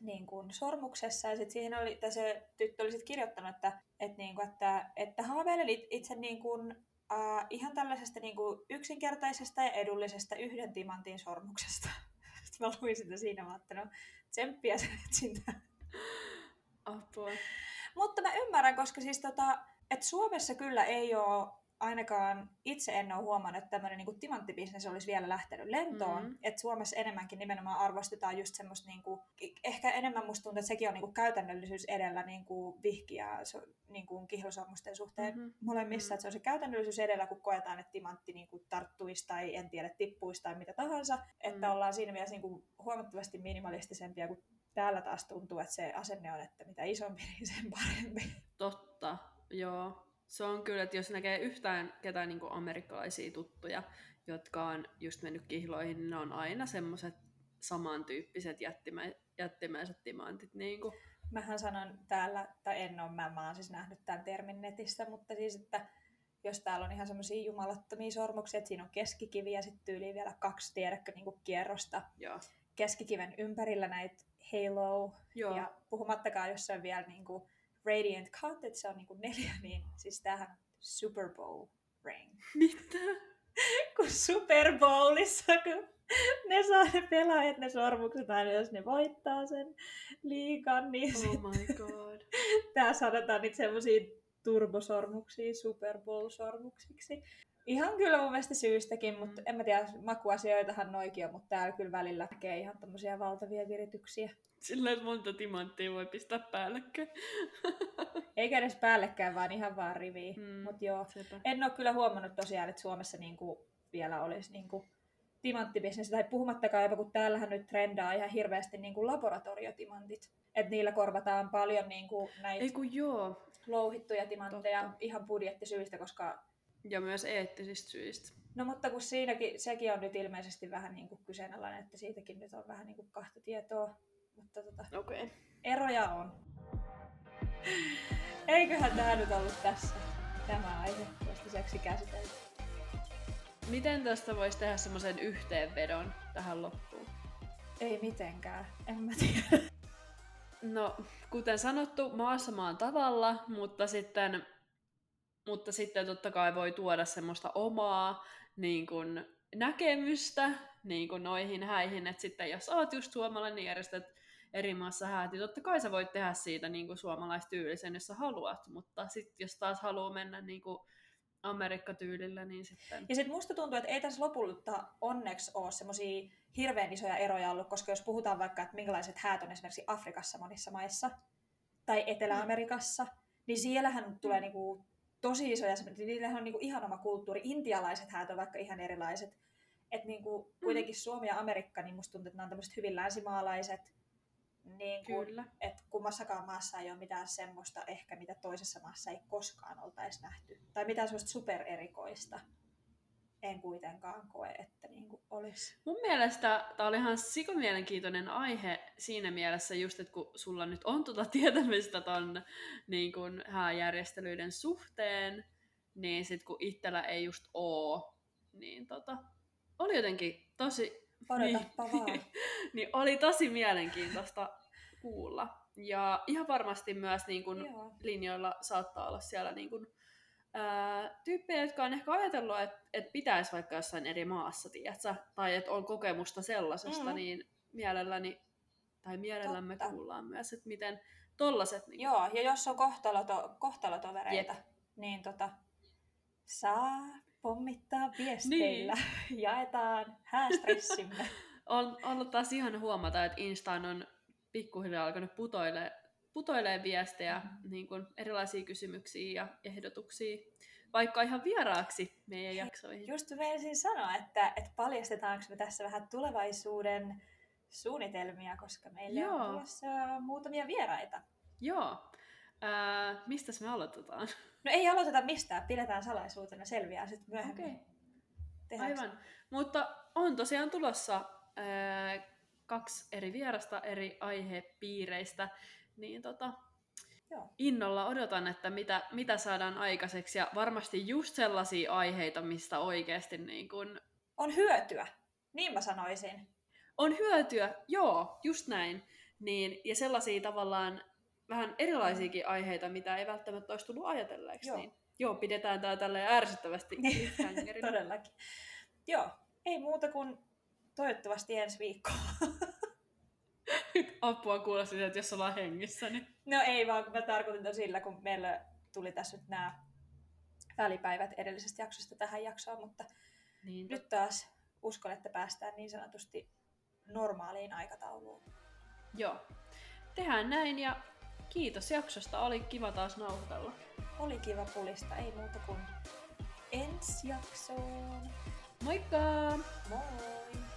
niin kuin sormuksessa. Ja sitten siihen oli, että se tyttö oli sit kirjoittanut, että, että, niin kuin, että, että haaveilen itse niin kuin, äh, ihan tällaisesta niin kuin yksinkertaisesta ja edullisesta yhden timantin sormuksesta. Sitten mä luin sitä siinä, mä että no tsemppiä etsintä. Apua. Mutta mä ymmärrän, koska siis tota, että Suomessa kyllä ei ole ainakaan itse en ole huomannut, että tämmöinen niin timanttibisnes olisi vielä lähtenyt lentoon. Mm-hmm. Että Suomessa enemmänkin nimenomaan arvostetaan just semmoista, niin kuin, ehkä enemmän musta tuntuu, että sekin on niin kuin käytännöllisyys edellä niin kuin vihki ja niin kuin kihlosormusten suhteen mm-hmm. molemmissa. Mm-hmm. Että se on se käytännöllisyys edellä, kun koetaan, että timantti niin kuin tarttuisi tai en tiedä tippuisi tai mitä tahansa. Mm-hmm. Että ollaan siinä mielessä niin kuin huomattavasti minimalistisempia kuin täällä taas tuntuu, että se asenne on, että mitä isompi, niin sen parempi. Totta, joo se on kyllä, että jos näkee yhtään ketään niin kuin amerikkalaisia tuttuja, jotka on just mennyt kihloihin, niin ne on aina semmoiset samantyyppiset jättimä, jättimäiset timantit. Niin kuin. Mähän sanon täällä, tai en ole, mä, mä oon siis nähnyt tämän termin netistä, mutta siis, että jos täällä on ihan semmoisia jumalattomia sormuksia, että siinä on keskikivi ja sitten tyyliin vielä kaksi, tiedäkö, niin kuin kierrosta. Joo. Keskikiven ympärillä näitä halo, Joo. ja puhumattakaan, jos se on vielä niin kuin, Radiant Cut, että se on niinku neljä, niin siis tämähän Super Bowl ring. Mitä? kun Super Bowlissa, kun ne saa ne pelaajat ne sormukset aina, jos ne voittaa sen liikan, niin Oh sit... my god. Tää sanotaan nyt semmosia turbosormuksia Super Bowl-sormuksiksi. Ihan kyllä mun mielestä syystäkin, mutta en mä tiedä, makuasioitahan noikin on, mutta täällä kyllä välillä näkee ihan tämmöisiä valtavia virityksiä. Sillä että monta timanttia voi pistää päällekkäin. Eikä edes päällekkäin, vaan ihan vaan riviin. Mm, Mut joo, sepä. en ole kyllä huomannut tosiaan, että Suomessa niinku vielä olisi niinku timanttibisnes, tai puhumattakaan jopa, kun täällähän nyt trendaa ihan hirveästi niinku laboratoriotimantit. Että niillä korvataan paljon niinku näitä joo. louhittuja timantteja Totta. ihan budjettisyistä, koska... Ja myös eettisistä syistä. No mutta kun siinäkin, sekin on nyt ilmeisesti vähän niin kuin kyseenalainen, että siitäkin nyt on vähän niin kuin kahta tietoa. Mutta tota, okay. eroja on. Eiköhän tämä nyt ollut tässä tämä aihe toistaiseksi käsitelty. Miten tästä voisi tehdä semmoisen yhteenvedon tähän loppuun? Ei mitenkään, en mä tiedä. No, kuten sanottu, maassa maan tavalla, mutta sitten, mutta sitten totta kai voi tuoda semmoista omaa niin kuin, näkemystä niin kuin noihin häihin, että sitten jos oot just suomalainen, niin järjestät eri maassa häät, niin totta kai sä voit tehdä siitä niin kuin suomalaistyylisen, jos sä haluat, mutta sitten jos taas haluaa mennä niin kuin Amerikka-tyylillä, niin sitten... Ja sitten musta tuntuu, että ei tässä lopulta onneksi ole semmoisia hirveän isoja eroja ollut, koska jos puhutaan vaikka, että minkälaiset häät on esimerkiksi Afrikassa monissa maissa, tai Etelä-Amerikassa, mm. niin siellähän tulee niinku tosi isoja, niillähän on niinku ihan oma kulttuuri. Intialaiset häät on vaikka ihan erilaiset. Että niinku, kuitenkin mm. Suomi ja Amerikka, niin musta tuntuu, että nämä on tämmöiset hyvin länsimaalaiset, niin kuin, Kyllä. Että kummassakaan maassa ei ole mitään semmoista ehkä, mitä toisessa maassa ei koskaan oltaisi nähty. Tai mitään semmoista supererikoista. En kuitenkaan koe, että niin kuin olisi. Mun mielestä tämä oli ihan sikomielenkiintoinen aihe siinä mielessä just, että kun sulla nyt on tuota tietämistä ton niin kuin hääjärjestelyiden suhteen, niin sitten kun itsellä ei just oo, niin tota, oli jotenkin tosi Odotappa niin, vaan. niin oli tosi mielenkiintoista kuulla. Ja ihan varmasti myös niin kun linjoilla saattaa olla siellä niin kun, ää, tyyppejä, jotka on ehkä ajatellut, että, että pitäisi vaikka jossain eri maassa, tiedätkö? tai että on kokemusta sellaisesta, mm. niin mielelläni, tai mielellämme Totta. kuullaan myös, että miten tollaset... Niin... Joo, ja jos on kohtaloto, kohtalotovereita, Jep. niin tota, saa pommittaa viesteillä. Niin. Jaetaan häästressimme. on ollut taas ihan huomata, että Instaan on pikkuhiljaa alkanut putoilee, putoilee viestejä, mm-hmm. niin kuin erilaisia kysymyksiä ja ehdotuksia, vaikka ihan vieraaksi meidän jaksoihin. Just meinasin sanoa, että, että paljastetaanko me tässä vähän tulevaisuuden suunnitelmia, koska meillä Joo. on tulossa muutamia vieraita. Joo. Äh, mistäs me aloitetaan? No ei aloiteta mistään, pidetään salaisuutena, selviää sitten myöhemmin. Okay. Aivan. Mutta on tosiaan tulossa ää, kaksi eri vierasta eri aihepiireistä, niin tota, Joo. innolla odotan, että mitä, mitä saadaan aikaiseksi. Ja varmasti just sellaisia aiheita, mistä oikeasti niin kun... On hyötyä, niin mä sanoisin. On hyötyä, joo, just näin. Niin, ja sellaisia tavallaan vähän erilaisiakin aiheita, mitä ei välttämättä olisi tullut ajatelleeksi. Joo. Niin, joo, pidetään tämä tälleen ärsyttävästi Todellakin. Joo, ei muuta kuin toivottavasti ensi viikkoa. Apua kuulosti, että jos ollaan hengissä. Niin... No ei vaan, mä tarkoitin sillä, kun meillä tuli tässä nyt nämä välipäivät edellisestä jaksosta tähän jaksoon, mutta niin. nyt taas uskon, että päästään niin sanotusti normaaliin aikatauluun. Joo. Tehdään näin ja kiitos jaksosta. Oli kiva taas nauhoitella. Oli kiva pulista. Ei muuta kuin ensi jaksoon. Moikka! Moi!